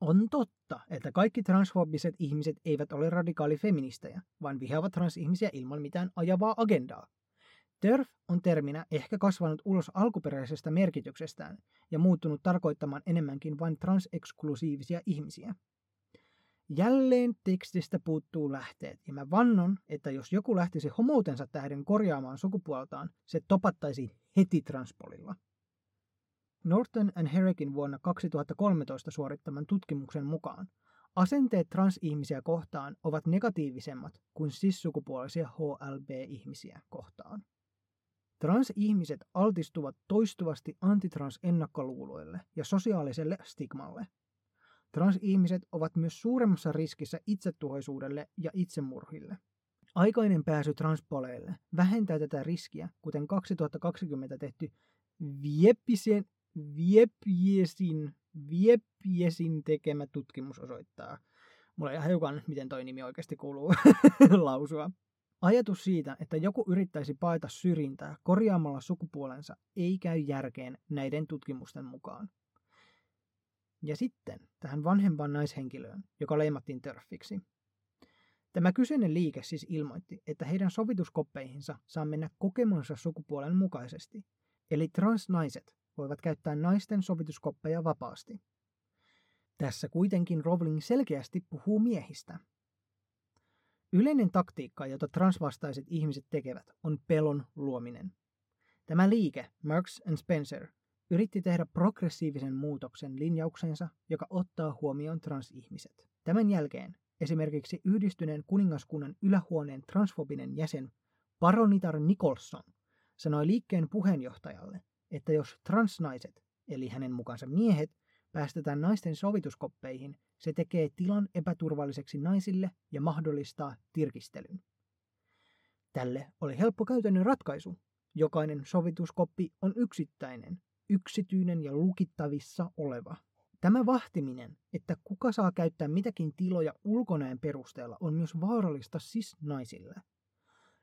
On totta, että kaikki transfobiset ihmiset eivät ole radikaalifeministejä, vaan vihaavat transihmisiä ilman mitään ajavaa agendaa. TERF on terminä ehkä kasvanut ulos alkuperäisestä merkityksestään ja muuttunut tarkoittamaan enemmänkin vain transeksklusiivisia ihmisiä. Jälleen tekstistä puuttuu lähteet, ja mä vannon, että jos joku lähtisi homoutensa tähden korjaamaan sukupuoltaan, se topattaisi heti transpolilla. Norton and Herrikin vuonna 2013 suorittaman tutkimuksen mukaan asenteet transihmisiä kohtaan ovat negatiivisemmat kuin sissukupuolisia HLB-ihmisiä kohtaan. Transihmiset altistuvat toistuvasti antitrans-ennakkoluuloille ja sosiaaliselle stigmalle. Transihmiset ovat myös suuremmassa riskissä itsetuhoisuudelle ja itsemurhille. Aikainen pääsy transpoleille vähentää tätä riskiä, kuten 2020 tehty Viepisen, Viepiesin, Viepiesin tekemä tutkimus osoittaa. Mulla ei hiukan, miten toi nimi oikeasti kuuluu lausua. Ajatus siitä, että joku yrittäisi paeta syrjintää korjaamalla sukupuolensa, ei käy järkeen näiden tutkimusten mukaan. Ja sitten tähän vanhempaan naishenkilöön, joka leimattiin törffiksi. Tämä kyseinen liike siis ilmoitti, että heidän sovituskoppeihinsa saa mennä kokemansa sukupuolen mukaisesti, eli transnaiset voivat käyttää naisten sovituskoppeja vapaasti. Tässä kuitenkin Rowling selkeästi puhuu miehistä, Yleinen taktiikka, jota transvastaiset ihmiset tekevät, on pelon luominen. Tämä liike, Marks and Spencer, yritti tehdä progressiivisen muutoksen linjauksensa, joka ottaa huomioon transihmiset. Tämän jälkeen esimerkiksi yhdistyneen kuningaskunnan ylähuoneen transfobinen jäsen Baronitar Nicholson sanoi liikkeen puheenjohtajalle, että jos transnaiset, eli hänen mukansa miehet, päästetään naisten sovituskoppeihin, se tekee tilan epäturvalliseksi naisille ja mahdollistaa tirkistelyn. Tälle oli helppo käytännön ratkaisu. Jokainen sovituskoppi on yksittäinen, yksityinen ja lukittavissa oleva. Tämä vahtiminen, että kuka saa käyttää mitäkin tiloja ulkonäön perusteella, on myös vaarallista siis naisille.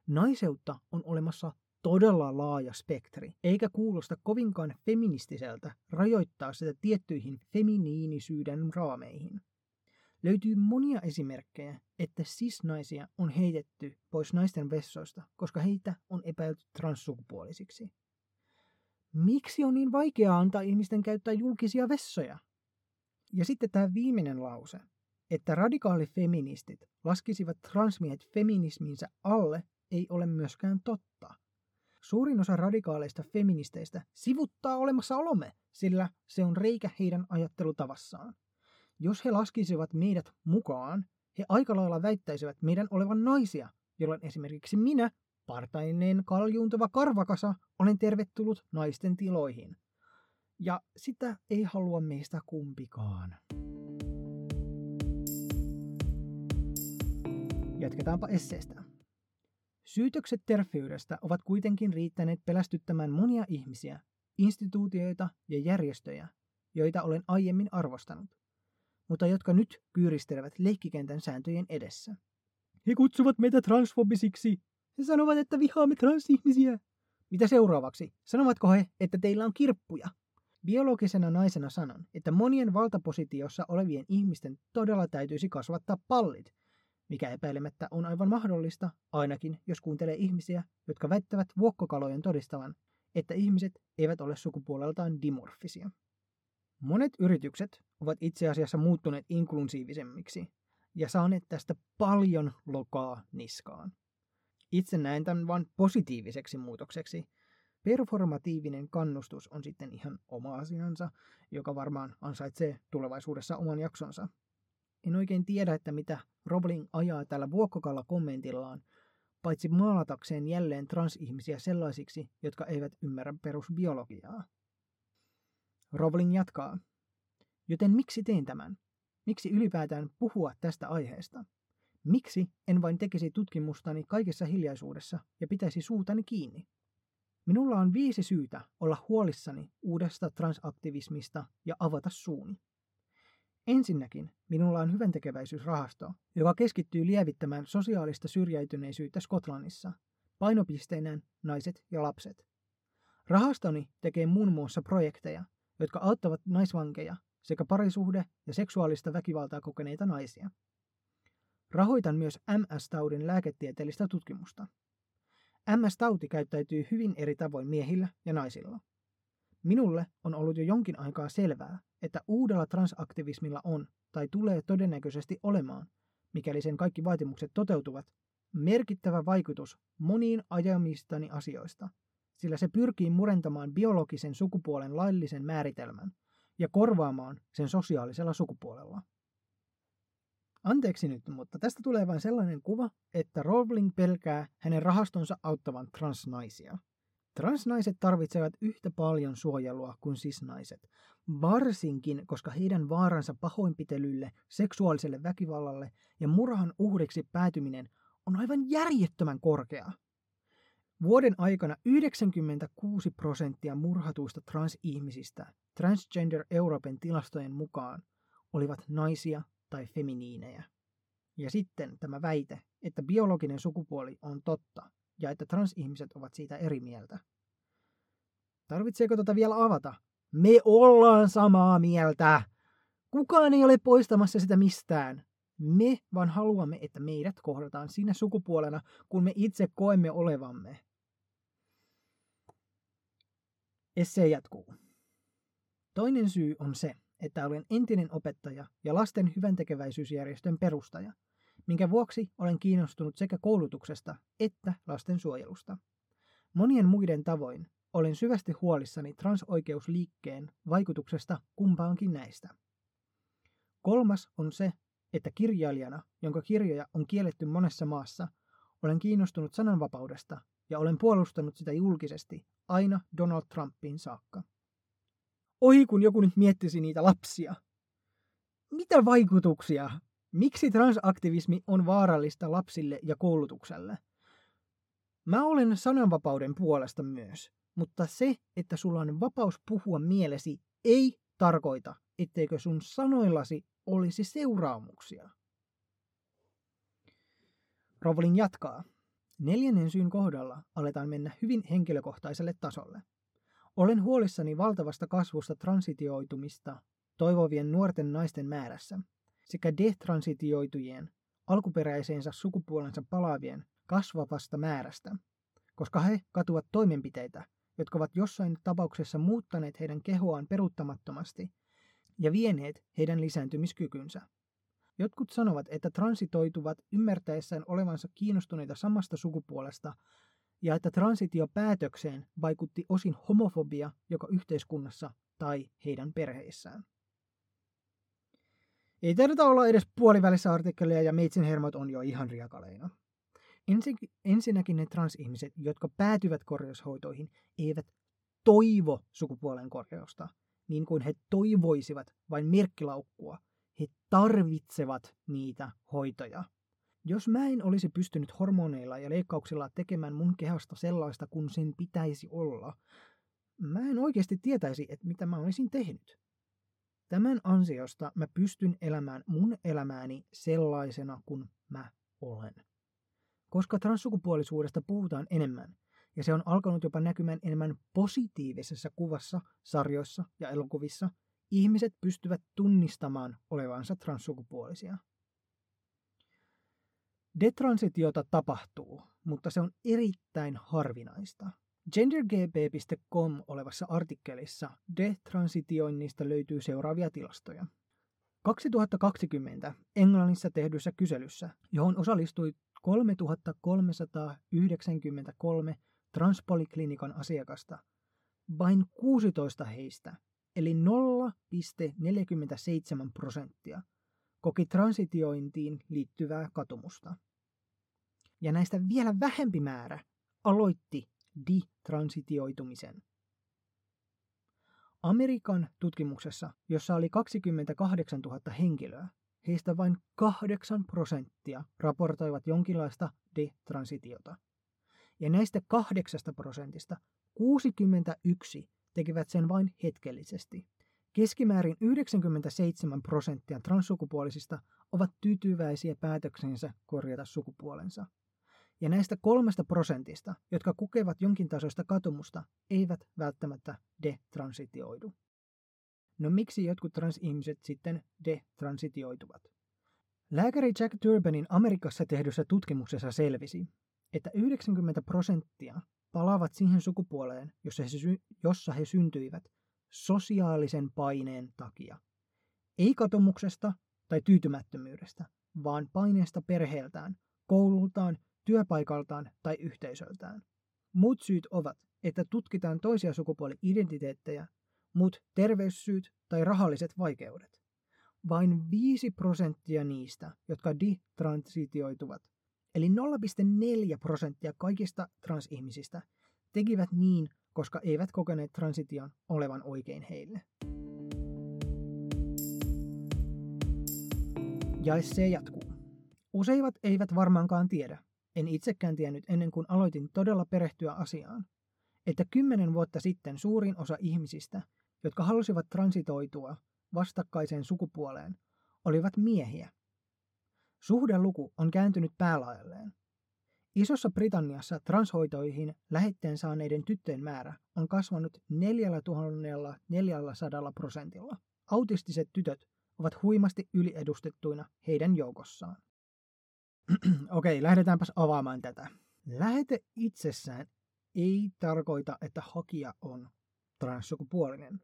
Naiseutta on olemassa todella laaja spektri, eikä kuulosta kovinkaan feministiseltä rajoittaa sitä tiettyihin feminiinisyyden raameihin. Löytyy monia esimerkkejä, että cis-naisia on heitetty pois naisten vessoista, koska heitä on epäilty transsukupuolisiksi. Miksi on niin vaikeaa antaa ihmisten käyttää julkisia vessoja? Ja sitten tämä viimeinen lause, että radikaalifeministit laskisivat transmiehet feminisminsä alle, ei ole myöskään totta. Suurin osa radikaaleista feministeistä sivuttaa olemassaolomme, sillä se on reikä heidän ajattelutavassaan. Jos he laskisivat meidät mukaan, he aika lailla väittäisivät meidän olevan naisia, jolloin esimerkiksi minä, partainen kaljuuntava karvakasa, olen tervetullut naisten tiloihin. Ja sitä ei halua meistä kumpikaan. Jatketaanpa esseestä. Syytökset terfeydestä ovat kuitenkin riittäneet pelästyttämään monia ihmisiä, instituutioita ja järjestöjä, joita olen aiemmin arvostanut, mutta jotka nyt kyyristelevät leikkikentän sääntöjen edessä. He kutsuvat meitä transfobisiksi. He sanovat, että vihaamme transihmisiä. Mitä seuraavaksi? Sanovatko he, että teillä on kirppuja? Biologisena naisena sanon, että monien valtapositiossa olevien ihmisten todella täytyisi kasvattaa pallit, mikä epäilemättä on aivan mahdollista, ainakin jos kuuntelee ihmisiä, jotka väittävät vuokkokalojen todistavan, että ihmiset eivät ole sukupuoleltaan dimorfisia. Monet yritykset ovat itse asiassa muuttuneet inklusiivisemmiksi ja saaneet tästä paljon lokaa niskaan. Itse näen tämän vain positiiviseksi muutokseksi. Performatiivinen kannustus on sitten ihan oma asiansa, joka varmaan ansaitsee tulevaisuudessa oman jaksonsa. En oikein tiedä, että mitä Robling ajaa tällä vuokkokalla kommentillaan, paitsi maalatakseen jälleen transihmisiä sellaisiksi, jotka eivät ymmärrä perusbiologiaa. Rowling jatkaa. Joten miksi teen tämän? Miksi ylipäätään puhua tästä aiheesta? Miksi en vain tekisi tutkimustani kaikessa hiljaisuudessa ja pitäisi suutani kiinni? Minulla on viisi syytä olla huolissani uudesta transaktivismista ja avata suuni. Ensinnäkin minulla on hyväntekeväisyysrahasto, joka keskittyy lievittämään sosiaalista syrjäytyneisyyttä Skotlannissa, painopisteinään naiset ja lapset. Rahastoni tekee muun muassa projekteja, jotka auttavat naisvankeja sekä parisuhde- ja seksuaalista väkivaltaa kokeneita naisia. Rahoitan myös MS-taudin lääketieteellistä tutkimusta. MS-tauti käyttäytyy hyvin eri tavoin miehillä ja naisilla. Minulle on ollut jo jonkin aikaa selvää, että uudella transaktivismilla on tai tulee todennäköisesti olemaan, mikäli sen kaikki vaatimukset toteutuvat, merkittävä vaikutus moniin ajamistani asioista, sillä se pyrkii murentamaan biologisen sukupuolen laillisen määritelmän ja korvaamaan sen sosiaalisella sukupuolella. Anteeksi nyt, mutta tästä tulee vain sellainen kuva, että Rowling pelkää hänen rahastonsa auttavan transnaisia. Transnaiset tarvitsevat yhtä paljon suojelua kuin sisnaiset, varsinkin koska heidän vaaransa pahoinpitelylle, seksuaaliselle väkivallalle ja murhan uhriksi päätyminen on aivan järjettömän korkea. Vuoden aikana 96 prosenttia murhatuista transihmisistä Transgender Euroopan tilastojen mukaan olivat naisia tai feminiinejä. Ja sitten tämä väite, että biologinen sukupuoli on totta ja että transihmiset ovat siitä eri mieltä. Tarvitseeko tätä vielä avata? Me ollaan samaa mieltä. Kukaan ei ole poistamassa sitä mistään. Me vaan haluamme, että meidät kohdataan siinä sukupuolena, kun me itse koemme olevamme. Esse jatkuu. Toinen syy on se, että olen entinen opettaja ja lasten hyväntekeväisyysjärjestön perustaja, minkä vuoksi olen kiinnostunut sekä koulutuksesta että lastensuojelusta. Monien muiden tavoin olen syvästi huolissani transoikeusliikkeen vaikutuksesta kumpaankin näistä. Kolmas on se, että kirjailijana, jonka kirjoja on kielletty monessa maassa, olen kiinnostunut sananvapaudesta ja olen puolustanut sitä julkisesti aina Donald Trumpin saakka. Ohi kun joku nyt miettisi niitä lapsia. Mitä vaikutuksia? Miksi transaktivismi on vaarallista lapsille ja koulutukselle? Mä olen sananvapauden puolesta myös, mutta se, että sulla on vapaus puhua mielesi, ei tarkoita, etteikö sun sanoillasi olisi seuraamuksia. Rowling jatkaa. Neljännen syyn kohdalla aletaan mennä hyvin henkilökohtaiselle tasolle. Olen huolissani valtavasta kasvusta transitioitumista toivovien nuorten naisten määrässä sekä detransitioitujien alkuperäiseensä sukupuolensa palaavien kasvavasta määrästä, koska he katuvat toimenpiteitä, jotka ovat jossain tapauksessa muuttaneet heidän kehoaan peruuttamattomasti ja vieneet heidän lisääntymiskykynsä. Jotkut sanovat, että transitoituvat ymmärtäessään olevansa kiinnostuneita samasta sukupuolesta ja että transitiopäätökseen vaikutti osin homofobia joko yhteiskunnassa tai heidän perheissään. Ei tarvita olla edes puolivälissä artikkeleja ja meitsin hermot on jo ihan riakaleina. Ensin, ensinnäkin ne transihmiset, jotka päätyvät korjaushoitoihin, eivät toivo sukupuolen korjausta, niin kuin he toivoisivat vain merkkilaukkua. He tarvitsevat niitä hoitoja. Jos mä en olisi pystynyt hormoneilla ja leikkauksilla tekemään mun kehasta sellaista kuin sen pitäisi olla, mä en oikeasti tietäisi, että mitä mä olisin tehnyt. Tämän ansiosta mä pystyn elämään mun elämääni sellaisena kuin mä olen. Koska transsukupuolisuudesta puhutaan enemmän, ja se on alkanut jopa näkymään enemmän positiivisessa kuvassa, sarjoissa ja elokuvissa, ihmiset pystyvät tunnistamaan olevansa transsukupuolisia. Detransitiota tapahtuu, mutta se on erittäin harvinaista. GenderGB.com olevassa artikkelissa detransitioinnista löytyy seuraavia tilastoja. 2020 Englannissa tehdyssä kyselyssä, johon osallistui 3393 transpoliklinikan asiakasta, vain 16 heistä, eli 0,47 prosenttia, koki transitiointiin liittyvää katumusta. Ja näistä vielä vähempi määrä aloitti detransitioitumisen. Amerikan tutkimuksessa, jossa oli 28 000 henkilöä, heistä vain 8 prosenttia raportoivat jonkinlaista detransitiota. Ja näistä 8 prosentista 61 tekevät sen vain hetkellisesti. Keskimäärin 97 prosenttia transsukupuolisista ovat tyytyväisiä päätöksensä korjata sukupuolensa. Ja näistä kolmesta prosentista, jotka kokevat jonkin tasoista katumusta, eivät välttämättä detransitioidu. No miksi jotkut transihmiset sitten detransitioituvat? Lääkäri Jack Turbanin Amerikassa tehdyssä tutkimuksessa selvisi, että 90 prosenttia palaavat siihen sukupuoleen, jossa he, sy- jossa he syntyivät, sosiaalisen paineen takia. Ei katumuksesta tai tyytymättömyydestä, vaan paineesta perheeltään, koulultaan työpaikaltaan tai yhteisöltään. Muut syyt ovat, että tutkitaan toisia sukupuoli-identiteettejä, muut terveyssyyt tai rahalliset vaikeudet. Vain 5 prosenttia niistä, jotka detransitioituvat, eli 0,4 prosenttia kaikista transihmisistä, tekivät niin, koska eivät kokeneet transition olevan oikein heille. Ja se jatkuu. Useimmat eivät varmaankaan tiedä, en itsekään tiennyt ennen kuin aloitin todella perehtyä asiaan, että kymmenen vuotta sitten suurin osa ihmisistä, jotka halusivat transitoitua vastakkaiseen sukupuoleen, olivat miehiä. Suhdeluku on kääntynyt päälaelleen. Isossa Britanniassa transhoitoihin lähetteen saaneiden tyttöjen määrä on kasvanut 4400 prosentilla. Autistiset tytöt ovat huimasti yliedustettuina heidän joukossaan. Okei, lähdetäänpäs avaamaan tätä. Lähete itsessään ei tarkoita, että hakija on transsukupuolinen.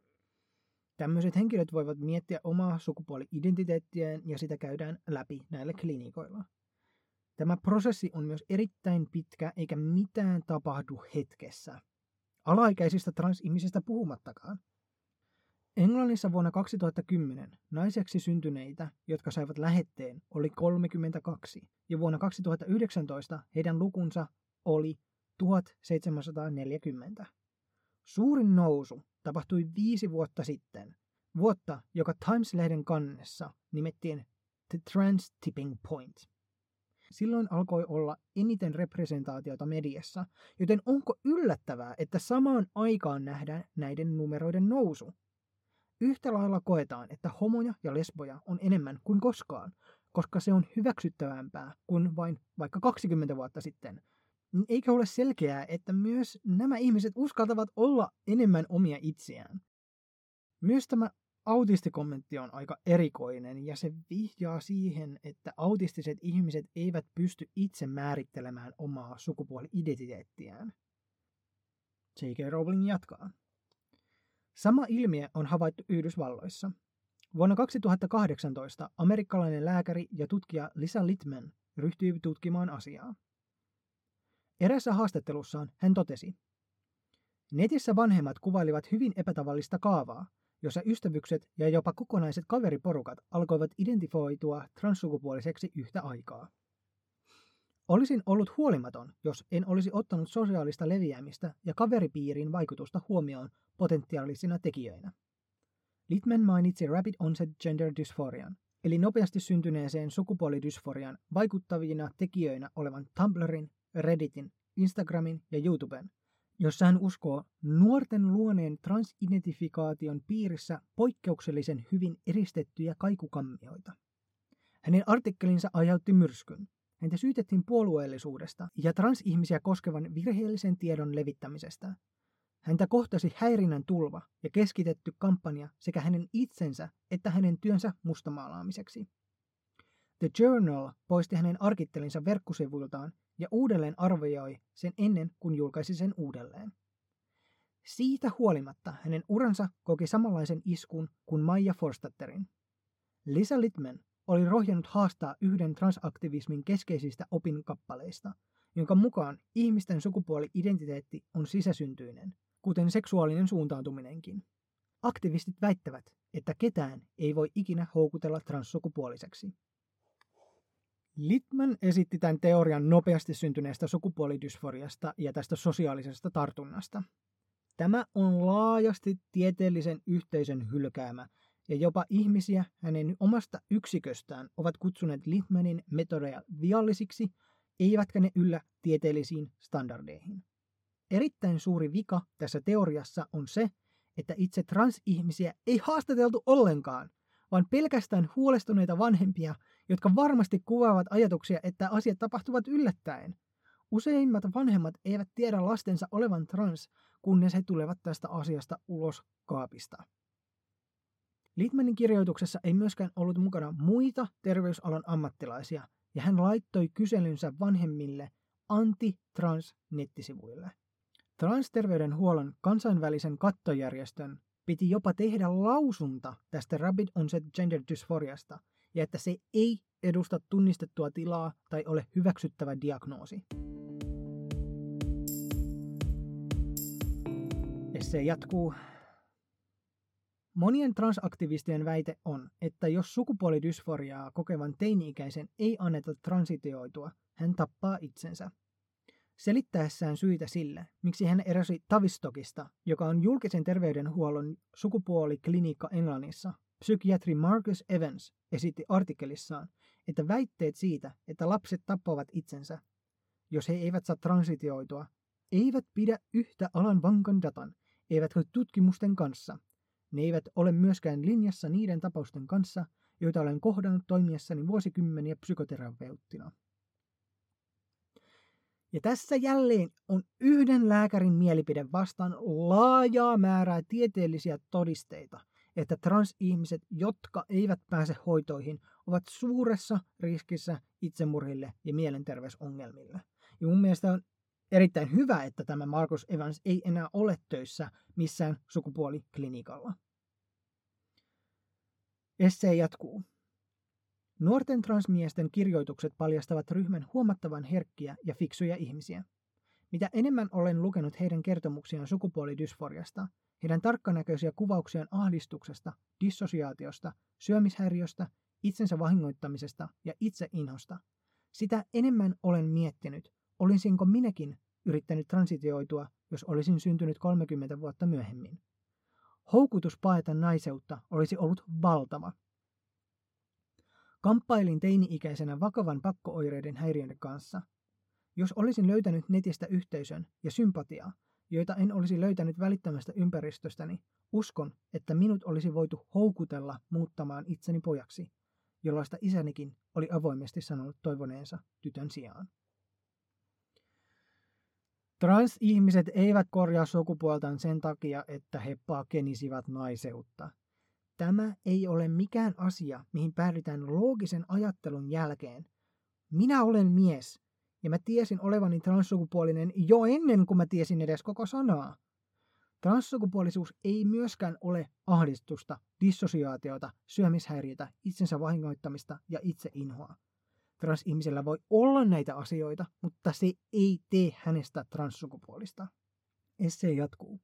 Tämmöiset henkilöt voivat miettiä omaa sukupuoli-identiteettiään ja sitä käydään läpi näillä klinikoilla. Tämä prosessi on myös erittäin pitkä eikä mitään tapahdu hetkessä. alaikäisistä transihmisistä puhumattakaan. Englannissa vuonna 2010 naiseksi syntyneitä, jotka saivat lähetteen, oli 32, ja vuonna 2019 heidän lukunsa oli 1740. Suurin nousu tapahtui viisi vuotta sitten, vuotta, joka Times-lehden kannessa nimettiin The Trans Tipping Point. Silloin alkoi olla eniten representaatiota mediassa, joten onko yllättävää, että samaan aikaan nähdään näiden numeroiden nousu? Yhtä lailla koetaan, että homoja ja lesboja on enemmän kuin koskaan, koska se on hyväksyttävämpää kuin vain vaikka 20 vuotta sitten. Niin eikö ole selkeää, että myös nämä ihmiset uskaltavat olla enemmän omia itseään? Myös tämä autistikommentti on aika erikoinen ja se vihjaa siihen, että autistiset ihmiset eivät pysty itse määrittelemään omaa sukupuoli-identiteettiään. J.K. Rowling jatkaa. Sama ilmiö on havaittu Yhdysvalloissa. Vuonna 2018 amerikkalainen lääkäri ja tutkija Lisa Littman ryhtyi tutkimaan asiaa. Erässä haastattelussaan hän totesi, Netissä vanhemmat kuvailivat hyvin epätavallista kaavaa, jossa ystävykset ja jopa kokonaiset kaveriporukat alkoivat identifioitua transsukupuoliseksi yhtä aikaa. Olisin ollut huolimaton, jos en olisi ottanut sosiaalista leviämistä ja kaveripiirin vaikutusta huomioon potentiaalisina tekijöinä. Litman mainitsi Rapid Onset Gender Dysphorian, eli nopeasti syntyneeseen sukupuolidysforian vaikuttavina tekijöinä olevan Tumblrin, Redditin, Instagramin ja YouTuben, jossa hän uskoo nuorten luoneen transidentifikaation piirissä poikkeuksellisen hyvin eristettyjä kaikukammioita. Hänen artikkelinsa aiheutti myrskyn, Häntä syytettiin puolueellisuudesta ja transihmisiä koskevan virheellisen tiedon levittämisestä. Häntä kohtasi häirinnän tulva ja keskitetty kampanja sekä hänen itsensä että hänen työnsä mustamaalaamiseksi. The Journal poisti hänen arkittelinsa verkkosivuiltaan ja uudelleen arvioi sen ennen kuin julkaisi sen uudelleen. Siitä huolimatta hänen uransa koki samanlaisen iskun kuin Maija Forstatterin. Lisa Littman oli rohjennut haastaa yhden transaktivismin keskeisistä opinkappaleista, jonka mukaan ihmisten sukupuoli-identiteetti on sisäsyntyinen, kuten seksuaalinen suuntautuminenkin. Aktivistit väittävät, että ketään ei voi ikinä houkutella transsukupuoliseksi. Littman esitti tämän teorian nopeasti syntyneestä sukupuolidysforiasta ja tästä sosiaalisesta tartunnasta. Tämä on laajasti tieteellisen yhteisön hylkäämä ja jopa ihmisiä hänen omasta yksiköstään ovat kutsuneet Littmanin metodeja viallisiksi, eivätkä ne yllä tieteellisiin standardeihin. Erittäin suuri vika tässä teoriassa on se, että itse transihmisiä ei haastateltu ollenkaan, vaan pelkästään huolestuneita vanhempia, jotka varmasti kuvaavat ajatuksia, että asiat tapahtuvat yllättäen. Useimmat vanhemmat eivät tiedä lastensa olevan trans, kunnes he tulevat tästä asiasta ulos kaapista. Littmanin kirjoituksessa ei myöskään ollut mukana muita terveysalan ammattilaisia, ja hän laittoi kyselynsä vanhemmille anti-trans-nettisivuille. Transterveydenhuollon kansainvälisen kattojärjestön piti jopa tehdä lausunta tästä Rapid Onset Gender Dysphoriasta, ja että se ei edusta tunnistettua tilaa tai ole hyväksyttävä diagnoosi. se jatkuu Monien transaktivistien väite on, että jos sukupuolidysforiaa kokevan teini-ikäisen ei anneta transitioitua, hän tappaa itsensä. Selittäessään syitä sille, miksi hän erosi Tavistokista, joka on julkisen terveydenhuollon sukupuoliklinikka Englannissa, psykiatri Marcus Evans esitti artikkelissaan, että väitteet siitä, että lapset tappavat itsensä, jos he eivät saa transitioitua, eivät pidä yhtä alan vankan datan, eivätkä tutkimusten kanssa, ne eivät ole myöskään linjassa niiden tapausten kanssa, joita olen kohdannut toimiessani vuosikymmeniä psykoterapeuttina. Ja tässä jälleen on yhden lääkärin mielipide vastaan laajaa määrää tieteellisiä todisteita, että transihmiset, jotka eivät pääse hoitoihin, ovat suuressa riskissä itsemurhille ja mielenterveysongelmille. Ja mun mielestä on erittäin hyvä, että tämä Markus Evans ei enää ole töissä missään sukupuoliklinikalla. Essee jatkuu. Nuorten transmiesten kirjoitukset paljastavat ryhmän huomattavan herkkiä ja fiksuja ihmisiä. Mitä enemmän olen lukenut heidän kertomuksiaan sukupuolidysforiasta, heidän tarkkanäköisiä kuvauksiaan ahdistuksesta, dissosiaatiosta, syömishäiriöstä, itsensä vahingoittamisesta ja itseinhosta, sitä enemmän olen miettinyt, olisinko minäkin yrittänyt transitioitua, jos olisin syntynyt 30 vuotta myöhemmin. Houkutus paeta naiseutta olisi ollut valtava. Kamppailin teini-ikäisenä vakavan pakkooireiden häiriöiden kanssa. Jos olisin löytänyt netistä yhteisön ja sympatiaa, joita en olisi löytänyt välittömästä ympäristöstäni, uskon, että minut olisi voitu houkutella muuttamaan itseni pojaksi, jollaista isänikin oli avoimesti sanonut toivoneensa tytön sijaan. Transihmiset eivät korjaa sukupuoltaan sen takia, että he pakenisivat naiseutta. Tämä ei ole mikään asia, mihin päädytään loogisen ajattelun jälkeen. Minä olen mies, ja mä tiesin olevani transsukupuolinen jo ennen kuin mä tiesin edes koko sanaa. Transsukupuolisuus ei myöskään ole ahdistusta, dissosiaatiota, syömishäiriötä, itsensä vahingoittamista ja itseinhoa. Transihmisellä voi olla näitä asioita, mutta se ei tee hänestä transsukupuolista. Esse jatkuu.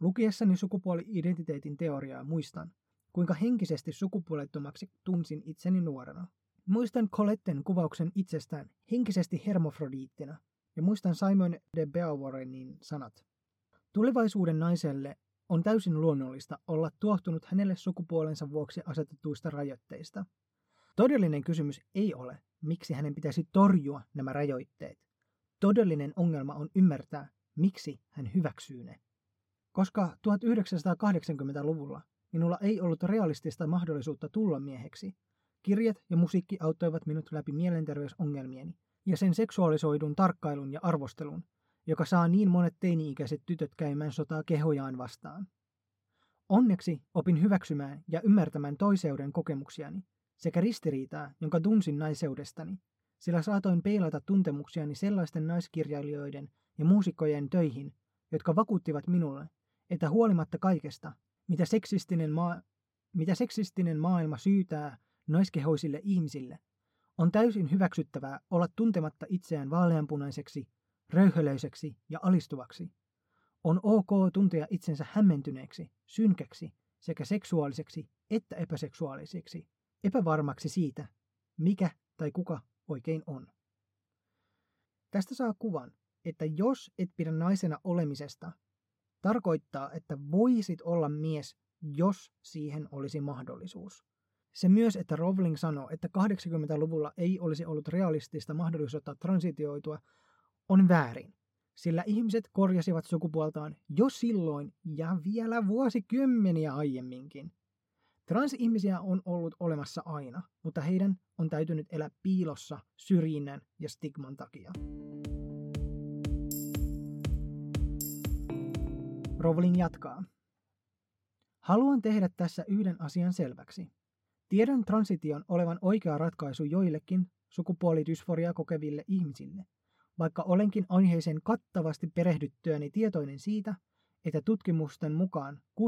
Lukiessani sukupuoli-identiteetin teoriaa muistan, kuinka henkisesti sukupuolettomaksi tunsin itseni nuorena. Muistan Coletten kuvauksen itsestään henkisesti hermofrodiittina ja muistan Simon de Beauvoirin sanat. Tulevaisuuden naiselle on täysin luonnollista olla tuohtunut hänelle sukupuolensa vuoksi asetetuista rajoitteista. Todellinen kysymys ei ole, miksi hänen pitäisi torjua nämä rajoitteet. Todellinen ongelma on ymmärtää, miksi hän hyväksyy ne. Koska 1980-luvulla minulla ei ollut realistista mahdollisuutta tulla mieheksi, kirjat ja musiikki auttoivat minut läpi mielenterveysongelmieni ja sen seksuaalisoidun tarkkailun ja arvostelun, joka saa niin monet teini-ikäiset tytöt käymään sotaa kehojaan vastaan. Onneksi opin hyväksymään ja ymmärtämään toiseuden kokemuksiani sekä ristiriitaa, jonka tunsin naiseudestani, sillä saatoin peilata tuntemuksiani sellaisten naiskirjailijoiden ja muusikkojen töihin, jotka vakuuttivat minulle, että huolimatta kaikesta, mitä seksistinen, maa, mitä seksistinen maailma syytää naiskehoisille ihmisille, on täysin hyväksyttävää olla tuntematta itseään vaaleanpunaiseksi, röyhölöiseksi ja alistuvaksi. On ok tuntea itsensä hämmentyneeksi, synkäksi sekä seksuaaliseksi että epäseksuaaliseksi, epävarmaksi siitä, mikä tai kuka oikein on. Tästä saa kuvan, että jos et pidä naisena olemisesta, tarkoittaa, että voisit olla mies, jos siihen olisi mahdollisuus. Se myös, että Rowling sanoo, että 80-luvulla ei olisi ollut realistista mahdollisuutta transitioitua, on väärin, sillä ihmiset korjasivat sukupuoltaan jo silloin ja vielä vuosikymmeniä aiemminkin. Transihmisiä on ollut olemassa aina, mutta heidän on täytynyt elää piilossa syrjinnän ja stigman takia. Rowling jatkaa. Haluan tehdä tässä yhden asian selväksi. Tiedän transition olevan oikea ratkaisu joillekin sukupuolidysforia kokeville ihmisille, vaikka olenkin aiheeseen kattavasti perehdyttyäni tietoinen siitä, että tutkimusten mukaan 60-90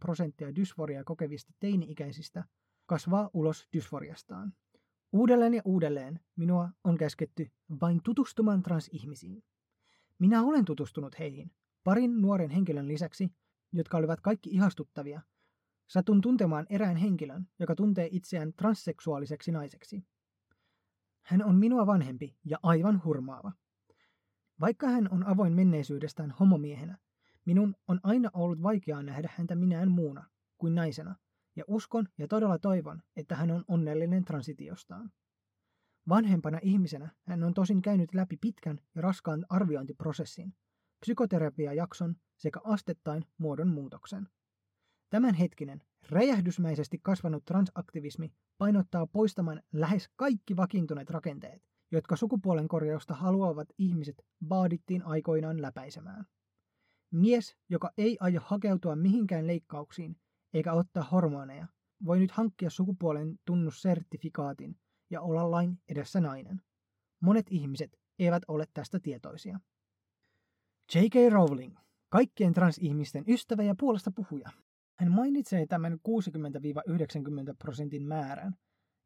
prosenttia dysforia kokevista teini-ikäisistä kasvaa ulos dysforiastaan. Uudelleen ja uudelleen minua on käsketty vain tutustumaan transihmisiin. Minä olen tutustunut heihin, parin nuoren henkilön lisäksi, jotka olivat kaikki ihastuttavia. Satun tuntemaan erään henkilön, joka tuntee itseään transseksuaaliseksi naiseksi. Hän on minua vanhempi ja aivan hurmaava. Vaikka hän on avoin menneisyydestään homomiehenä, minun on aina ollut vaikeaa nähdä häntä minään muuna kuin naisena, ja uskon ja todella toivon, että hän on onnellinen transitiostaan. Vanhempana ihmisenä hän on tosin käynyt läpi pitkän ja raskaan arviointiprosessin, psykoterapiajakson sekä astettain muodon muutoksen. Tämänhetkinen, räjähdysmäisesti kasvanut transaktivismi painottaa poistamaan lähes kaikki vakiintuneet rakenteet, jotka sukupuolen korjausta haluavat ihmiset vaadittiin aikoinaan läpäisemään. Mies, joka ei aio hakeutua mihinkään leikkauksiin eikä ottaa hormoneja, voi nyt hankkia sukupuolen tunnussertifikaatin ja olla lain edessä nainen. Monet ihmiset eivät ole tästä tietoisia. J.K. Rowling, kaikkien transihmisten ystävä ja puolesta puhuja. Hän mainitsee tämän 60-90 prosentin määrän,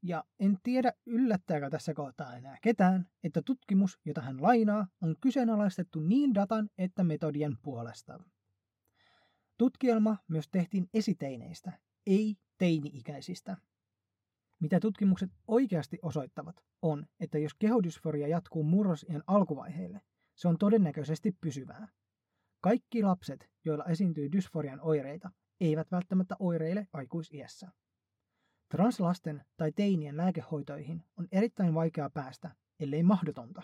Ja en tiedä yllättääkö tässä kohtaa enää ketään, että tutkimus, jota hän lainaa, on kyseenalaistettu niin datan että metodien puolesta. Tutkielma myös tehtiin esiteineistä, ei teini-ikäisistä. Mitä tutkimukset oikeasti osoittavat, on, että jos kehodysforia jatkuu murrosiän alkuvaiheille, se on todennäköisesti pysyvää. Kaikki lapset, joilla esiintyy dysforian oireita, eivät välttämättä oireile aikuisiässä. Translasten tai teinien lääkehoitoihin on erittäin vaikea päästä, ellei mahdotonta.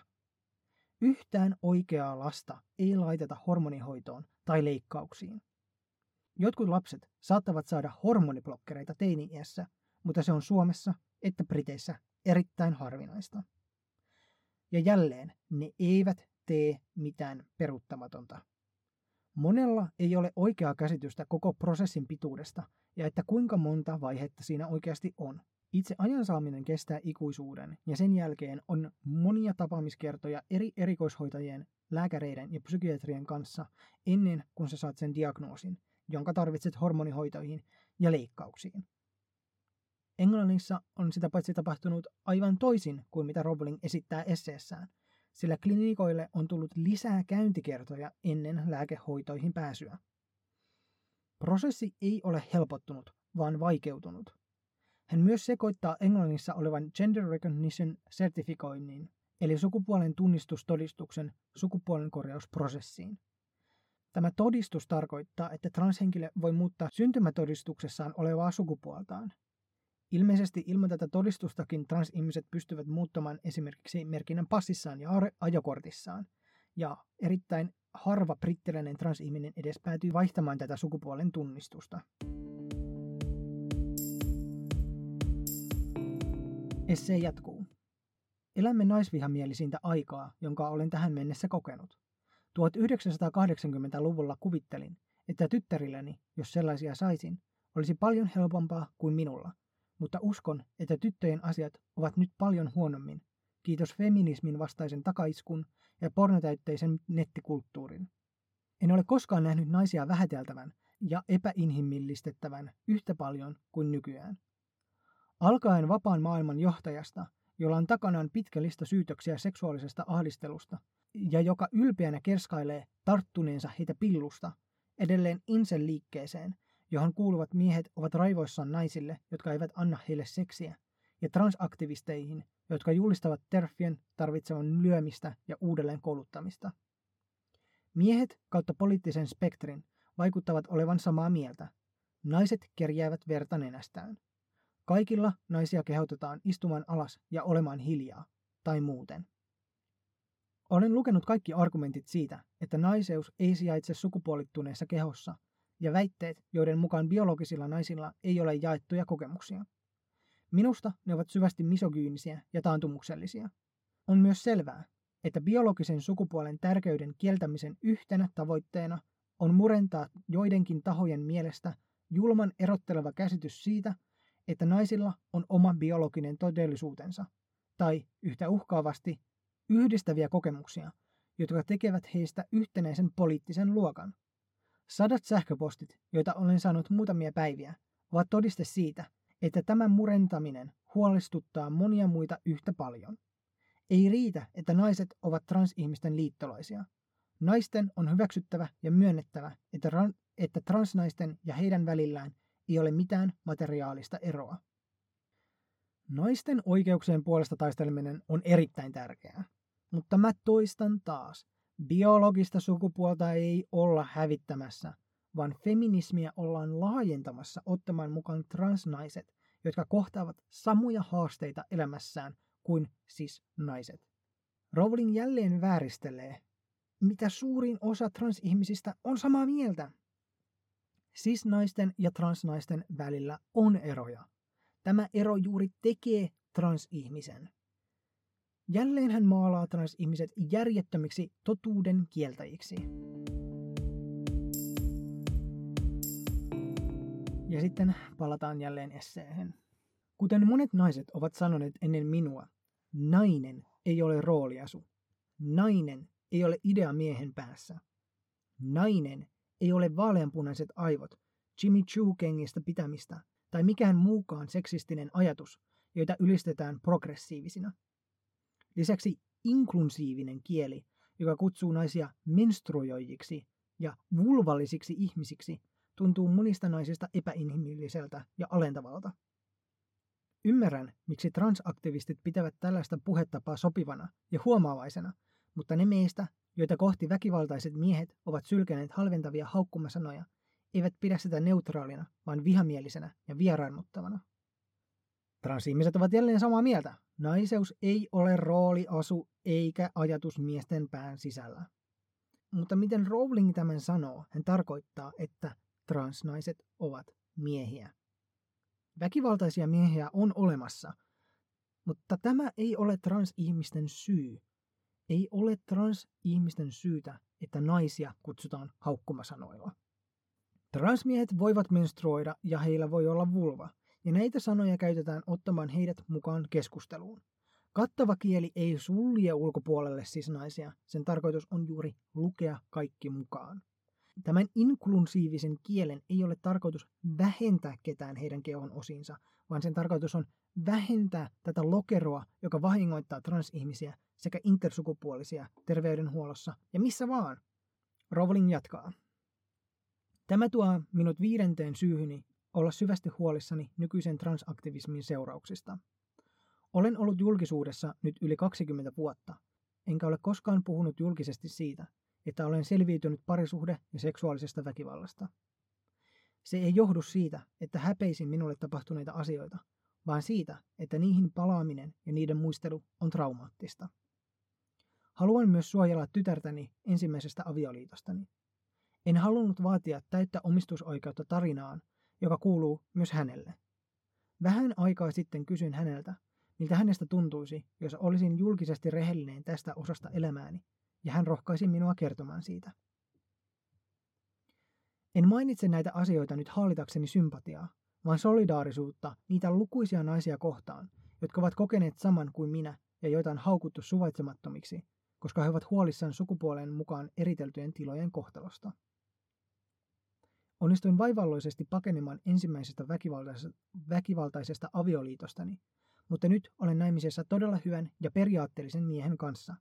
Yhtään oikeaa lasta ei laiteta hormonihoitoon tai leikkauksiin. Jotkut lapset saattavat saada hormoniblokkereita teini-iässä, mutta se on Suomessa että Briteissä erittäin harvinaista. Ja jälleen, ne eivät tee mitään peruuttamatonta. Monella ei ole oikeaa käsitystä koko prosessin pituudesta ja että kuinka monta vaihetta siinä oikeasti on. Itse ajan saaminen kestää ikuisuuden ja sen jälkeen on monia tapaamiskertoja eri erikoishoitajien, lääkäreiden ja psykiatrien kanssa ennen kuin sä saat sen diagnoosin, jonka tarvitset hormonihoitoihin ja leikkauksiin. Englannissa on sitä paitsi tapahtunut aivan toisin kuin mitä Rowling esittää esseessään, sillä klinikoille on tullut lisää käyntikertoja ennen lääkehoitoihin pääsyä. Prosessi ei ole helpottunut, vaan vaikeutunut. Hän myös sekoittaa Englannissa olevan Gender Recognition Certificoinnin, eli sukupuolen tunnistustodistuksen sukupuolen korjausprosessiin. Tämä todistus tarkoittaa, että transhenkilö voi muuttaa syntymätodistuksessaan olevaa sukupuoltaan. Ilmeisesti ilman tätä todistustakin transihmiset pystyvät muuttamaan esimerkiksi merkinnän passissaan ja ajokortissaan. Ja erittäin harva brittiläinen transihminen edes päätyy vaihtamaan tätä sukupuolen tunnistusta. Esse jatkuu. Elämme naisvihamielisintä aikaa, jonka olen tähän mennessä kokenut. 1980-luvulla kuvittelin, että tyttärilläni, jos sellaisia saisin, olisi paljon helpompaa kuin minulla, mutta uskon, että tyttöjen asiat ovat nyt paljon huonommin, kiitos feminismin vastaisen takaiskun ja pornotäytteisen nettikulttuurin. En ole koskaan nähnyt naisia vähäteltävän ja epäinhimillistettävän yhtä paljon kuin nykyään. Alkaen vapaan maailman johtajasta, jolla on takanaan pitkä lista syytöksiä seksuaalisesta ahdistelusta ja joka ylpeänä kerskailee tarttuneensa heitä pillusta, edelleen Insel-liikkeeseen, johon kuuluvat miehet ovat raivoissaan naisille, jotka eivät anna heille seksiä, ja transaktivisteihin, jotka julistavat terfien tarvitsevan lyömistä ja uudelleen kouluttamista. Miehet kautta poliittisen spektrin vaikuttavat olevan samaa mieltä. Naiset kerjäävät verta nenästään. Kaikilla naisia kehotetaan istumaan alas ja olemaan hiljaa, tai muuten. Olen lukenut kaikki argumentit siitä, että naiseus ei sijaitse sukupuolittuneessa kehossa, ja väitteet, joiden mukaan biologisilla naisilla ei ole jaettuja kokemuksia. Minusta ne ovat syvästi misogyynisiä ja taantumuksellisia. On myös selvää, että biologisen sukupuolen tärkeyden kieltämisen yhtenä tavoitteena on murentaa joidenkin tahojen mielestä julman erotteleva käsitys siitä, että naisilla on oma biologinen todellisuutensa, tai yhtä uhkaavasti yhdistäviä kokemuksia, jotka tekevät heistä yhtenäisen poliittisen luokan. Sadat sähköpostit, joita olen saanut muutamia päiviä, ovat todiste siitä, että tämä murentaminen huolestuttaa monia muita yhtä paljon. Ei riitä, että naiset ovat transihmisten liittolaisia. Naisten on hyväksyttävä ja myönnettävä, että, ran, että transnaisten ja heidän välillään ei ole mitään materiaalista eroa. Naisten oikeuksien puolesta taisteleminen on erittäin tärkeää. Mutta mä toistan taas, biologista sukupuolta ei olla hävittämässä, vaan feminismiä ollaan laajentamassa ottamaan mukaan transnaiset, jotka kohtaavat samoja haasteita elämässään kuin siis naiset. Rowling jälleen vääristelee, mitä suurin osa transihmisistä on samaa mieltä. Siis naisten ja transnaisten välillä on eroja. Tämä ero juuri tekee transihmisen. Jälleen hän maalaa transihmiset järjettömiksi totuuden kieltäjiksi. Ja sitten palataan jälleen esseehen. Kuten monet naiset ovat sanoneet ennen minua, nainen ei ole rooliasu. Nainen ei ole idea miehen päässä. Nainen ei ole vaaleanpunaiset aivot, Jimmy Choo-kengistä pitämistä tai mikään muukaan seksistinen ajatus, joita ylistetään progressiivisina. Lisäksi inklusiivinen kieli, joka kutsuu naisia menstruoijiksi ja vulvallisiksi ihmisiksi, tuntuu monista naisista epäinhimilliseltä ja alentavalta. Ymmärrän, miksi transaktivistit pitävät tällaista puhetapaa sopivana ja huomaavaisena, mutta ne meistä, joita kohti väkivaltaiset miehet ovat sylkeneet halventavia haukkumasanoja, eivät pidä sitä neutraalina, vaan vihamielisenä ja vieraannuttavana. Transihmiset ovat jälleen samaa mieltä. Naiseus ei ole rooli, asu eikä ajatus miesten pään sisällä. Mutta miten Rowling tämän sanoo, hän tarkoittaa, että transnaiset ovat miehiä. Väkivaltaisia miehiä on olemassa, mutta tämä ei ole transihmisten syy. Ei ole transihmisten syytä, että naisia kutsutaan haukkumasanoilla. Transmiehet voivat menstruoida ja heillä voi olla vulva, ja näitä sanoja käytetään ottamaan heidät mukaan keskusteluun. Kattava kieli ei sulje ulkopuolelle siis naisia, sen tarkoitus on juuri lukea kaikki mukaan. Tämän inklusiivisen kielen ei ole tarkoitus vähentää ketään heidän kehon osinsa, vaan sen tarkoitus on vähentää tätä lokeroa, joka vahingoittaa transihmisiä sekä intersukupuolisia terveydenhuollossa ja missä vaan. Rowling jatkaa. Tämä tuo minut viidenteen syyhyni olla syvästi huolissani nykyisen transaktivismin seurauksista. Olen ollut julkisuudessa nyt yli 20 vuotta, enkä ole koskaan puhunut julkisesti siitä, että olen selviytynyt parisuhde- ja seksuaalisesta väkivallasta. Se ei johdu siitä, että häpeisin minulle tapahtuneita asioita, vaan siitä, että niihin palaaminen ja niiden muistelu on traumaattista. Haluan myös suojella tytärtäni ensimmäisestä avioliitostani. En halunnut vaatia täyttä omistusoikeutta tarinaan, joka kuuluu myös hänelle. Vähän aikaa sitten kysyin häneltä, miltä hänestä tuntuisi, jos olisin julkisesti rehellinen tästä osasta elämääni, ja hän rohkaisi minua kertomaan siitä. En mainitse näitä asioita nyt hallitakseni sympatiaa, vaan solidaarisuutta niitä lukuisia naisia kohtaan, jotka ovat kokeneet saman kuin minä ja joita on haukuttu suvaitsemattomiksi, koska he ovat huolissaan sukupuolen mukaan eriteltyjen tilojen kohtalosta. Onnistuin vaivalloisesti pakenemaan ensimmäisestä väkivaltaisesta, väkivaltaisesta avioliitostani, mutta nyt olen naimisessa todella hyvän ja periaatteellisen miehen kanssa,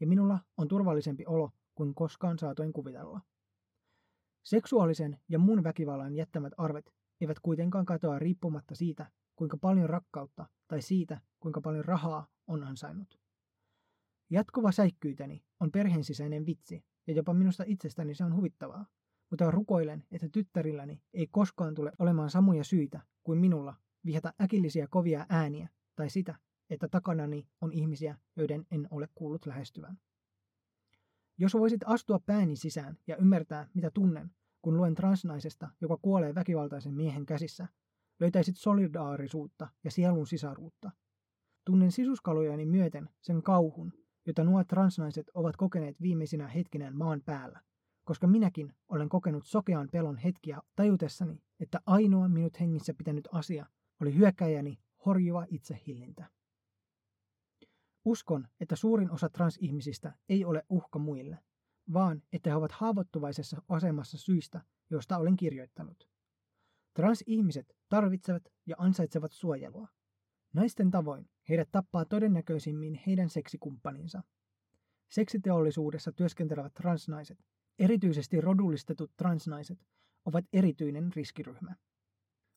ja minulla on turvallisempi olo kuin koskaan saatoin kuvitella. Seksuaalisen ja muun väkivallan jättämät arvet eivät kuitenkaan katoa riippumatta siitä, kuinka paljon rakkautta tai siitä, kuinka paljon rahaa on ansainnut. Jatkuva säikkyyteni on perheen sisäinen vitsi, ja jopa minusta itsestäni se on huvittavaa, mutta rukoilen, että tyttärilläni ei koskaan tule olemaan samoja syitä kuin minulla vihata äkillisiä kovia ääniä tai sitä, että takanani on ihmisiä, joiden en ole kuullut lähestyvän. Jos voisit astua pääni sisään ja ymmärtää, mitä tunnen, kun luen transnaisesta, joka kuolee väkivaltaisen miehen käsissä, löytäisit solidaarisuutta ja sielun sisaruutta. Tunnen sisuskalojani myöten sen kauhun, jota nuo transnaiset ovat kokeneet viimeisinä hetkinään maan päällä, koska minäkin olen kokenut sokean pelon hetkiä tajutessani, että ainoa minut hengissä pitänyt asia oli hyökkäjäni horjuva itsehillintä. Uskon, että suurin osa transihmisistä ei ole uhka muille, vaan että he ovat haavoittuvaisessa asemassa syistä, joista olen kirjoittanut. Transihmiset tarvitsevat ja ansaitsevat suojelua. Naisten tavoin heidät tappaa todennäköisimmin heidän seksikumppaninsa. Seksiteollisuudessa työskentelevät transnaiset, erityisesti rodullistetut transnaiset, ovat erityinen riskiryhmä.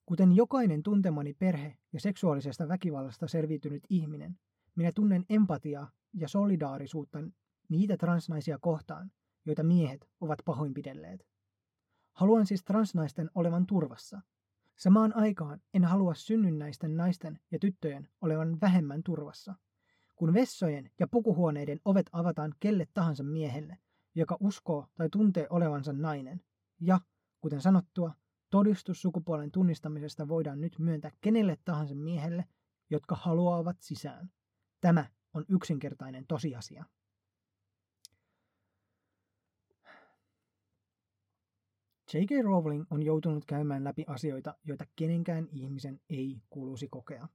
Kuten jokainen tuntemani perhe ja seksuaalisesta väkivallasta selviytynyt ihminen, minä tunnen empatiaa ja solidaarisuutta niitä transnaisia kohtaan, joita miehet ovat pahoinpidelleet. Haluan siis transnaisten olevan turvassa. Samaan aikaan en halua synnynnäisten naisten ja tyttöjen olevan vähemmän turvassa. Kun vessojen ja pukuhuoneiden ovet avataan kelle tahansa miehelle, joka uskoo tai tuntee olevansa nainen, ja, kuten sanottua, todistus sukupuolen tunnistamisesta voidaan nyt myöntää kenelle tahansa miehelle, jotka haluavat sisään. Tämä on yksinkertainen tosiasia. J.K. Rowling on joutunut käymään läpi asioita, joita kenenkään ihmisen ei kuuluisi kokea.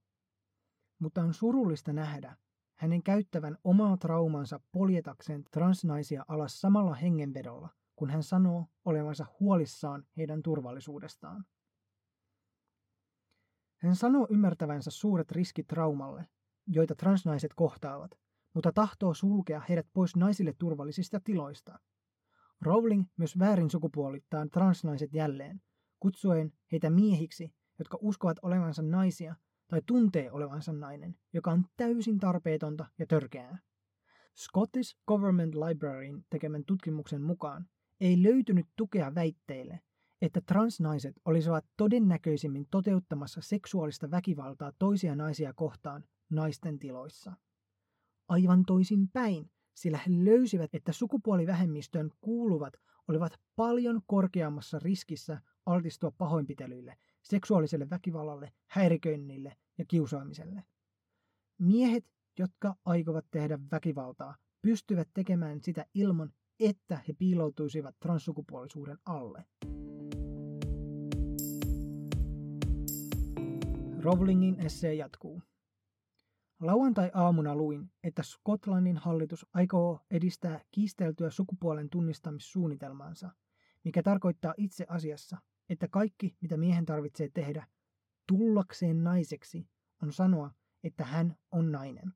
Mutta on surullista nähdä hänen käyttävän omaa traumansa poljetakseen transnaisia alas samalla hengenvedolla, kun hän sanoo olevansa huolissaan heidän turvallisuudestaan. Hän sanoo ymmärtävänsä suuret riskit traumalle, joita transnaiset kohtaavat, mutta tahtoo sulkea heidät pois naisille turvallisista tiloista. Rowling myös väärin sukupuolittaa transnaiset jälleen, kutsuen heitä miehiksi, jotka uskovat olevansa naisia tai tuntee olevansa nainen, joka on täysin tarpeetonta ja törkeää. Scottish Government Libraryin tekemän tutkimuksen mukaan ei löytynyt tukea väitteille, että transnaiset olisivat todennäköisimmin toteuttamassa seksuaalista väkivaltaa toisia naisia kohtaan naisten tiloissa. Aivan toisin päin, sillä he löysivät, että sukupuolivähemmistöön kuuluvat olivat paljon korkeammassa riskissä altistua pahoinpitelyille, seksuaaliselle väkivallalle, häiriköinnille ja kiusaamiselle. Miehet, jotka aikovat tehdä väkivaltaa, pystyvät tekemään sitä ilman, että he piiloutuisivat transsukupuolisuuden alle. Rowlingin essee jatkuu. Lauantai-aamuna luin, että Skotlannin hallitus aikoo edistää kiisteltyä sukupuolen tunnistamissuunnitelmaansa, mikä tarkoittaa itse asiassa, että kaikki, mitä miehen tarvitsee tehdä tullakseen naiseksi, on sanoa, että hän on nainen.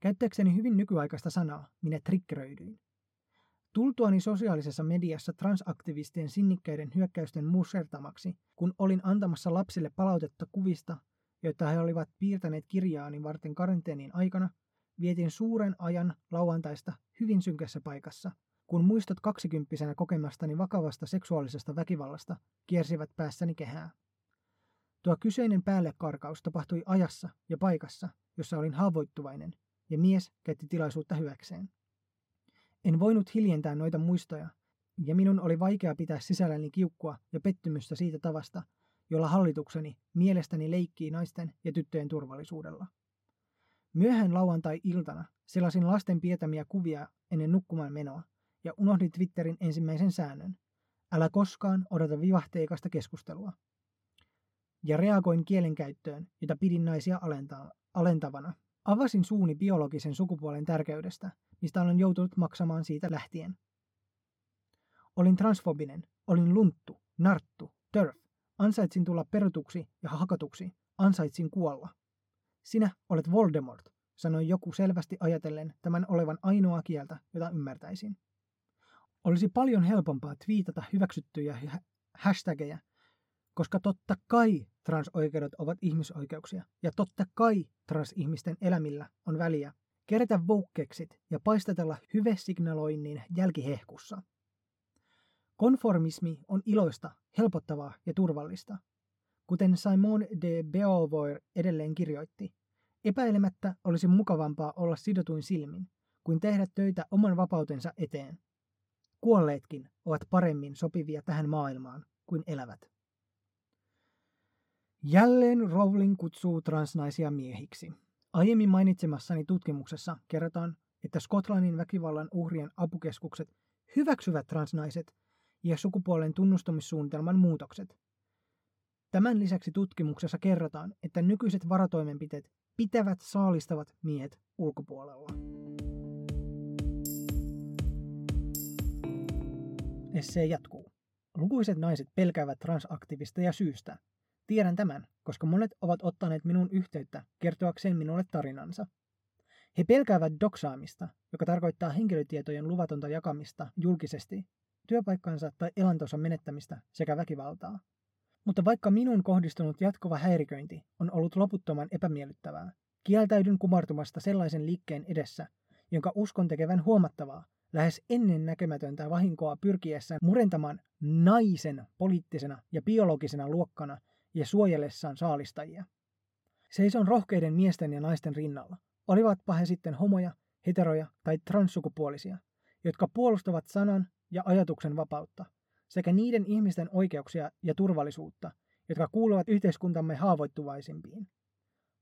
Käyttääkseni hyvin nykyaikaista sanaa, minä triggeröidyin. Tultuani sosiaalisessa mediassa transaktivistien sinnikkäiden hyökkäysten musertamaksi, kun olin antamassa lapsille palautetta kuvista, joita he olivat piirtäneet kirjaani varten karanteenin aikana, vietin suuren ajan lauantaista hyvin synkässä paikassa, kun muistot kaksikymppisenä kokemastani vakavasta seksuaalisesta väkivallasta kiersivät päässäni kehää. Tuo kyseinen päällekarkaus tapahtui ajassa ja paikassa, jossa olin haavoittuvainen, ja mies käytti tilaisuutta hyväkseen. En voinut hiljentää noita muistoja, ja minun oli vaikea pitää sisälläni kiukkua ja pettymystä siitä tavasta, jolla hallitukseni mielestäni leikkii naisten ja tyttöjen turvallisuudella. Myöhään lauantai-iltana selasin lasten pietämiä kuvia ennen nukkumaan menoa ja unohdin Twitterin ensimmäisen säännön. Älä koskaan odota vivahteikasta keskustelua. Ja reagoin kielenkäyttöön, jota pidin naisia alentavana. Avasin suuni biologisen sukupuolen tärkeydestä, mistä olen joutunut maksamaan siitä lähtien. Olin transfobinen, olin lunttu, narttu, törf, ansaitsin tulla perutuksi ja hakatuksi, ansaitsin kuolla. Sinä olet Voldemort, sanoi joku selvästi ajatellen tämän olevan ainoa kieltä, jota ymmärtäisin. Olisi paljon helpompaa twiitata hyväksyttyjä hashtageja, koska totta kai transoikeudet ovat ihmisoikeuksia, ja totta kai transihmisten elämillä on väliä, kerätä voukkeksit ja paistatella hyvesignaloinnin jälkihehkussa. Konformismi on iloista, helpottavaa ja turvallista. Kuten Simon de Beauvoir edelleen kirjoitti, epäilemättä olisi mukavampaa olla sidotuin silmin, kuin tehdä töitä oman vapautensa eteen. Kuolleetkin ovat paremmin sopivia tähän maailmaan kuin elävät. Jälleen Rowling kutsuu transnaisia miehiksi. Aiemmin mainitsemassani tutkimuksessa kerrotaan, että Skotlannin väkivallan uhrien apukeskukset hyväksyvät transnaiset ja sukupuolen tunnustamissuunnitelman muutokset. Tämän lisäksi tutkimuksessa kerrotaan, että nykyiset varatoimenpiteet pitävät saalistavat miehet ulkopuolella. Essee jatkuu. Lukuiset naiset pelkäävät transaktivisteja syystä. Tiedän tämän, koska monet ovat ottaneet minun yhteyttä kertoakseen minulle tarinansa. He pelkäävät doksaamista, joka tarkoittaa henkilötietojen luvatonta jakamista julkisesti, työpaikkansa tai elantonsa menettämistä sekä väkivaltaa. Mutta vaikka minun kohdistunut jatkuva häiriköinti on ollut loputtoman epämiellyttävää, kieltäydyn kumartumasta sellaisen liikkeen edessä, jonka uskon tekevän huomattavaa, lähes ennen näkemätöntä vahinkoa pyrkiessään murentamaan naisen poliittisena ja biologisena luokkana ja suojellessaan saalistajia. Seison rohkeiden miesten ja naisten rinnalla, olivatpa he sitten homoja, heteroja tai transsukupuolisia, jotka puolustavat sanan ja ajatuksen vapautta, sekä niiden ihmisten oikeuksia ja turvallisuutta, jotka kuuluvat yhteiskuntamme haavoittuvaisimpiin.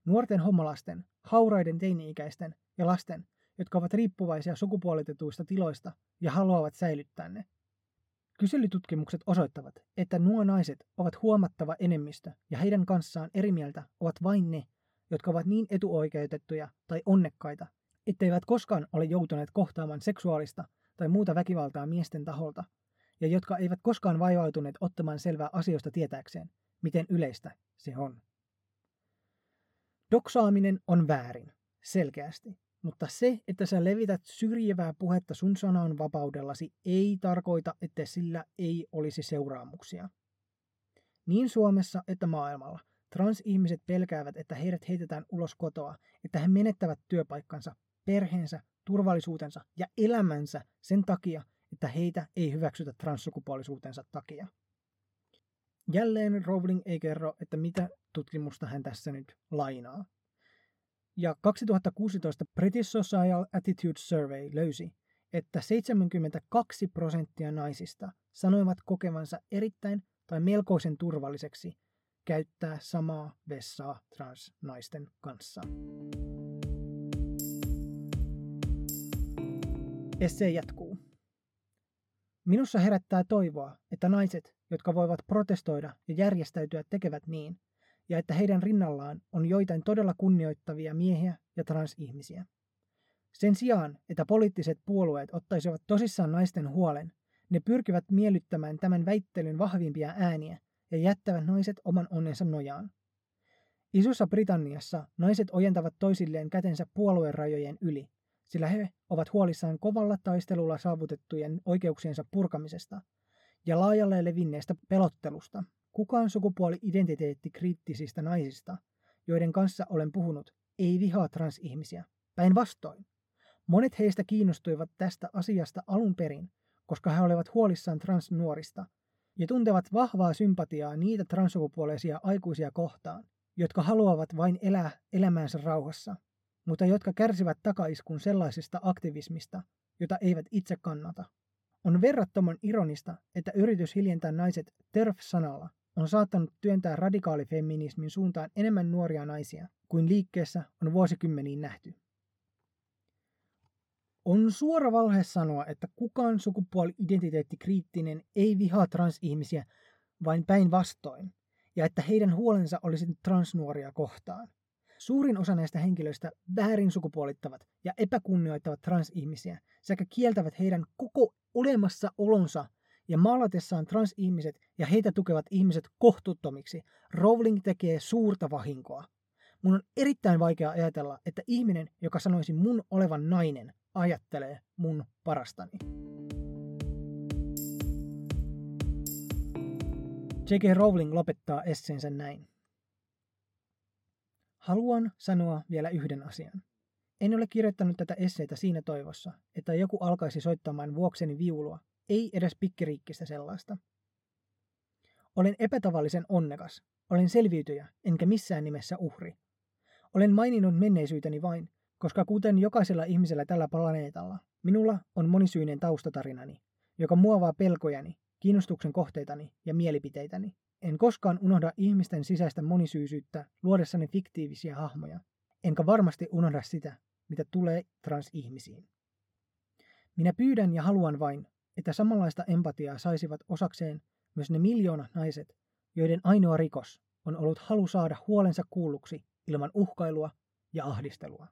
Nuorten homolasten, hauraiden teini-ikäisten ja lasten, jotka ovat riippuvaisia sukupuolitetuista tiloista ja haluavat säilyttää ne. Kyselytutkimukset osoittavat, että nuo naiset ovat huomattava enemmistö ja heidän kanssaan eri mieltä ovat vain ne, jotka ovat niin etuoikeutettuja tai onnekkaita, etteivät koskaan ole joutuneet kohtaamaan seksuaalista tai muuta väkivaltaa miesten taholta, ja jotka eivät koskaan vaivautuneet ottamaan selvää asioista tietääkseen, miten yleistä se on. Doksaaminen on väärin, selkeästi. Mutta se, että sä levität syrjivää puhetta sun vapaudellasi, ei tarkoita, että sillä ei olisi seuraamuksia. Niin Suomessa että maailmalla transihmiset pelkäävät, että heidät heitetään ulos kotoa, että he menettävät työpaikkansa, perheensä, turvallisuutensa ja elämänsä sen takia, että heitä ei hyväksytä transsukupuolisuutensa takia. Jälleen Rowling ei kerro, että mitä tutkimusta hän tässä nyt lainaa. Ja 2016 British Social Attitude Survey löysi, että 72 prosenttia naisista sanoivat kokevansa erittäin tai melkoisen turvalliseksi käyttää samaa vessaa transnaisten kanssa. Esse jatkuu. Minussa herättää toivoa, että naiset, jotka voivat protestoida ja järjestäytyä, tekevät niin, ja että heidän rinnallaan on joitain todella kunnioittavia miehiä ja transihmisiä. Sen sijaan, että poliittiset puolueet ottaisivat tosissaan naisten huolen, ne pyrkivät miellyttämään tämän väittelyn vahvimpia ääniä ja jättävät naiset oman onnensa nojaan. Isossa Britanniassa naiset ojentavat toisilleen kätensä puoluerajojen yli, sillä he ovat huolissaan kovalla taistelulla saavutettujen oikeuksiensa purkamisesta ja laajalle levinneestä pelottelusta. Kukaan sukupuoli-identiteetti kriittisistä naisista, joiden kanssa olen puhunut, ei vihaa transihmisiä. Päinvastoin. Monet heistä kiinnostuivat tästä asiasta alun perin, koska he olivat huolissaan transnuorista ja tuntevat vahvaa sympatiaa niitä transsukupuoleisia aikuisia kohtaan, jotka haluavat vain elää elämäänsä rauhassa, mutta jotka kärsivät takaiskun sellaisesta aktivismista, jota eivät itse kannata. On verrattoman ironista, että yritys hiljentää naiset TERF-sanalla on saattanut työntää radikaalifeminismin suuntaan enemmän nuoria naisia kuin liikkeessä on vuosikymmeniin nähty. On suora valhe sanoa, että kukaan sukupuoli-identiteettikriittinen ei vihaa transihmisiä, vain päinvastoin, ja että heidän huolensa olisi transnuoria kohtaan. Suurin osa näistä henkilöistä väärin sukupuolittavat ja epäkunnioittavat transihmisiä sekä kieltävät heidän koko olemassaolonsa ja maalatessaan transihmiset ja heitä tukevat ihmiset kohtuuttomiksi, Rowling tekee suurta vahinkoa. Mun on erittäin vaikea ajatella, että ihminen, joka sanoisi mun olevan nainen, ajattelee mun parastani. J.K. Rowling lopettaa esseensä näin. Haluan sanoa vielä yhden asian. En ole kirjoittanut tätä esseitä siinä toivossa, että joku alkaisi soittamaan vuokseni viulua, ei edes pikkiriikkistä sellaista. Olen epätavallisen onnekas, olen selviytyjä, enkä missään nimessä uhri. Olen maininnut menneisyyteni vain, koska kuten jokaisella ihmisellä tällä planeetalla, minulla on monisyinen taustatarinani, joka muovaa pelkojani, kiinnostuksen kohteitani ja mielipiteitäni. En koskaan unohda ihmisten sisäistä monisyisyyttä luodessani fiktiivisiä hahmoja, enkä varmasti unohda sitä, mitä tulee transihmisiin. Minä pyydän ja haluan vain, että samanlaista empatiaa saisivat osakseen myös ne miljoonat naiset, joiden ainoa rikos on ollut halu saada huolensa kuulluksi ilman uhkailua ja ahdistelua.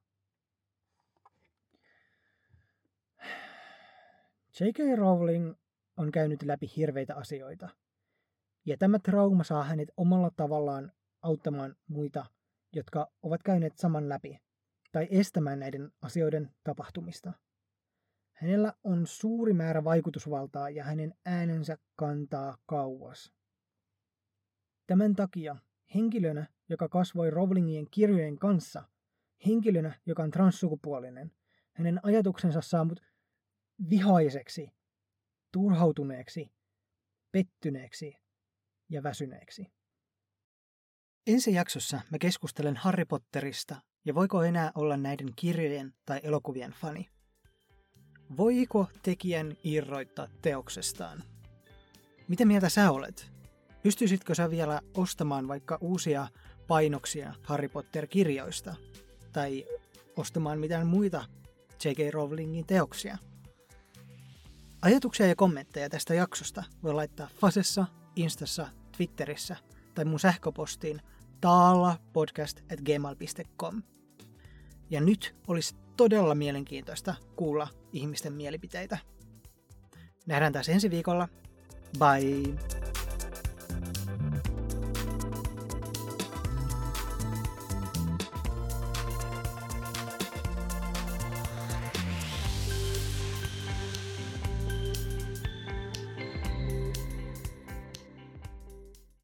J.K. Rowling on käynyt läpi hirveitä asioita, ja tämä trauma saa hänet omalla tavallaan auttamaan muita, jotka ovat käyneet saman läpi, tai estämään näiden asioiden tapahtumista. Hänellä on suuri määrä vaikutusvaltaa ja hänen äänensä kantaa kauas. Tämän takia henkilönä, joka kasvoi Rowlingien kirjojen kanssa, henkilönä, joka on transsukupuolinen, hänen ajatuksensa saa mut vihaiseksi, turhautuneeksi, pettyneeksi ja väsyneeksi. Ensi jaksossa mä keskustelen Harry Potterista ja voiko enää olla näiden kirjojen tai elokuvien fani. Voiko tekijän irroittaa teoksestaan? Mitä mieltä sä olet? Pystyisitkö sä vielä ostamaan vaikka uusia painoksia Harry Potter-kirjoista? Tai ostamaan mitään muita J.K. Rowlingin teoksia? Ajatuksia ja kommentteja tästä jaksosta voi laittaa Fasessa, Instassa, Twitterissä tai mun sähköpostiin taalapodcast.gmail.com. Ja nyt olisi todella mielenkiintoista kuulla ihmisten mielipiteitä. Nähdään taas ensi viikolla. Bye!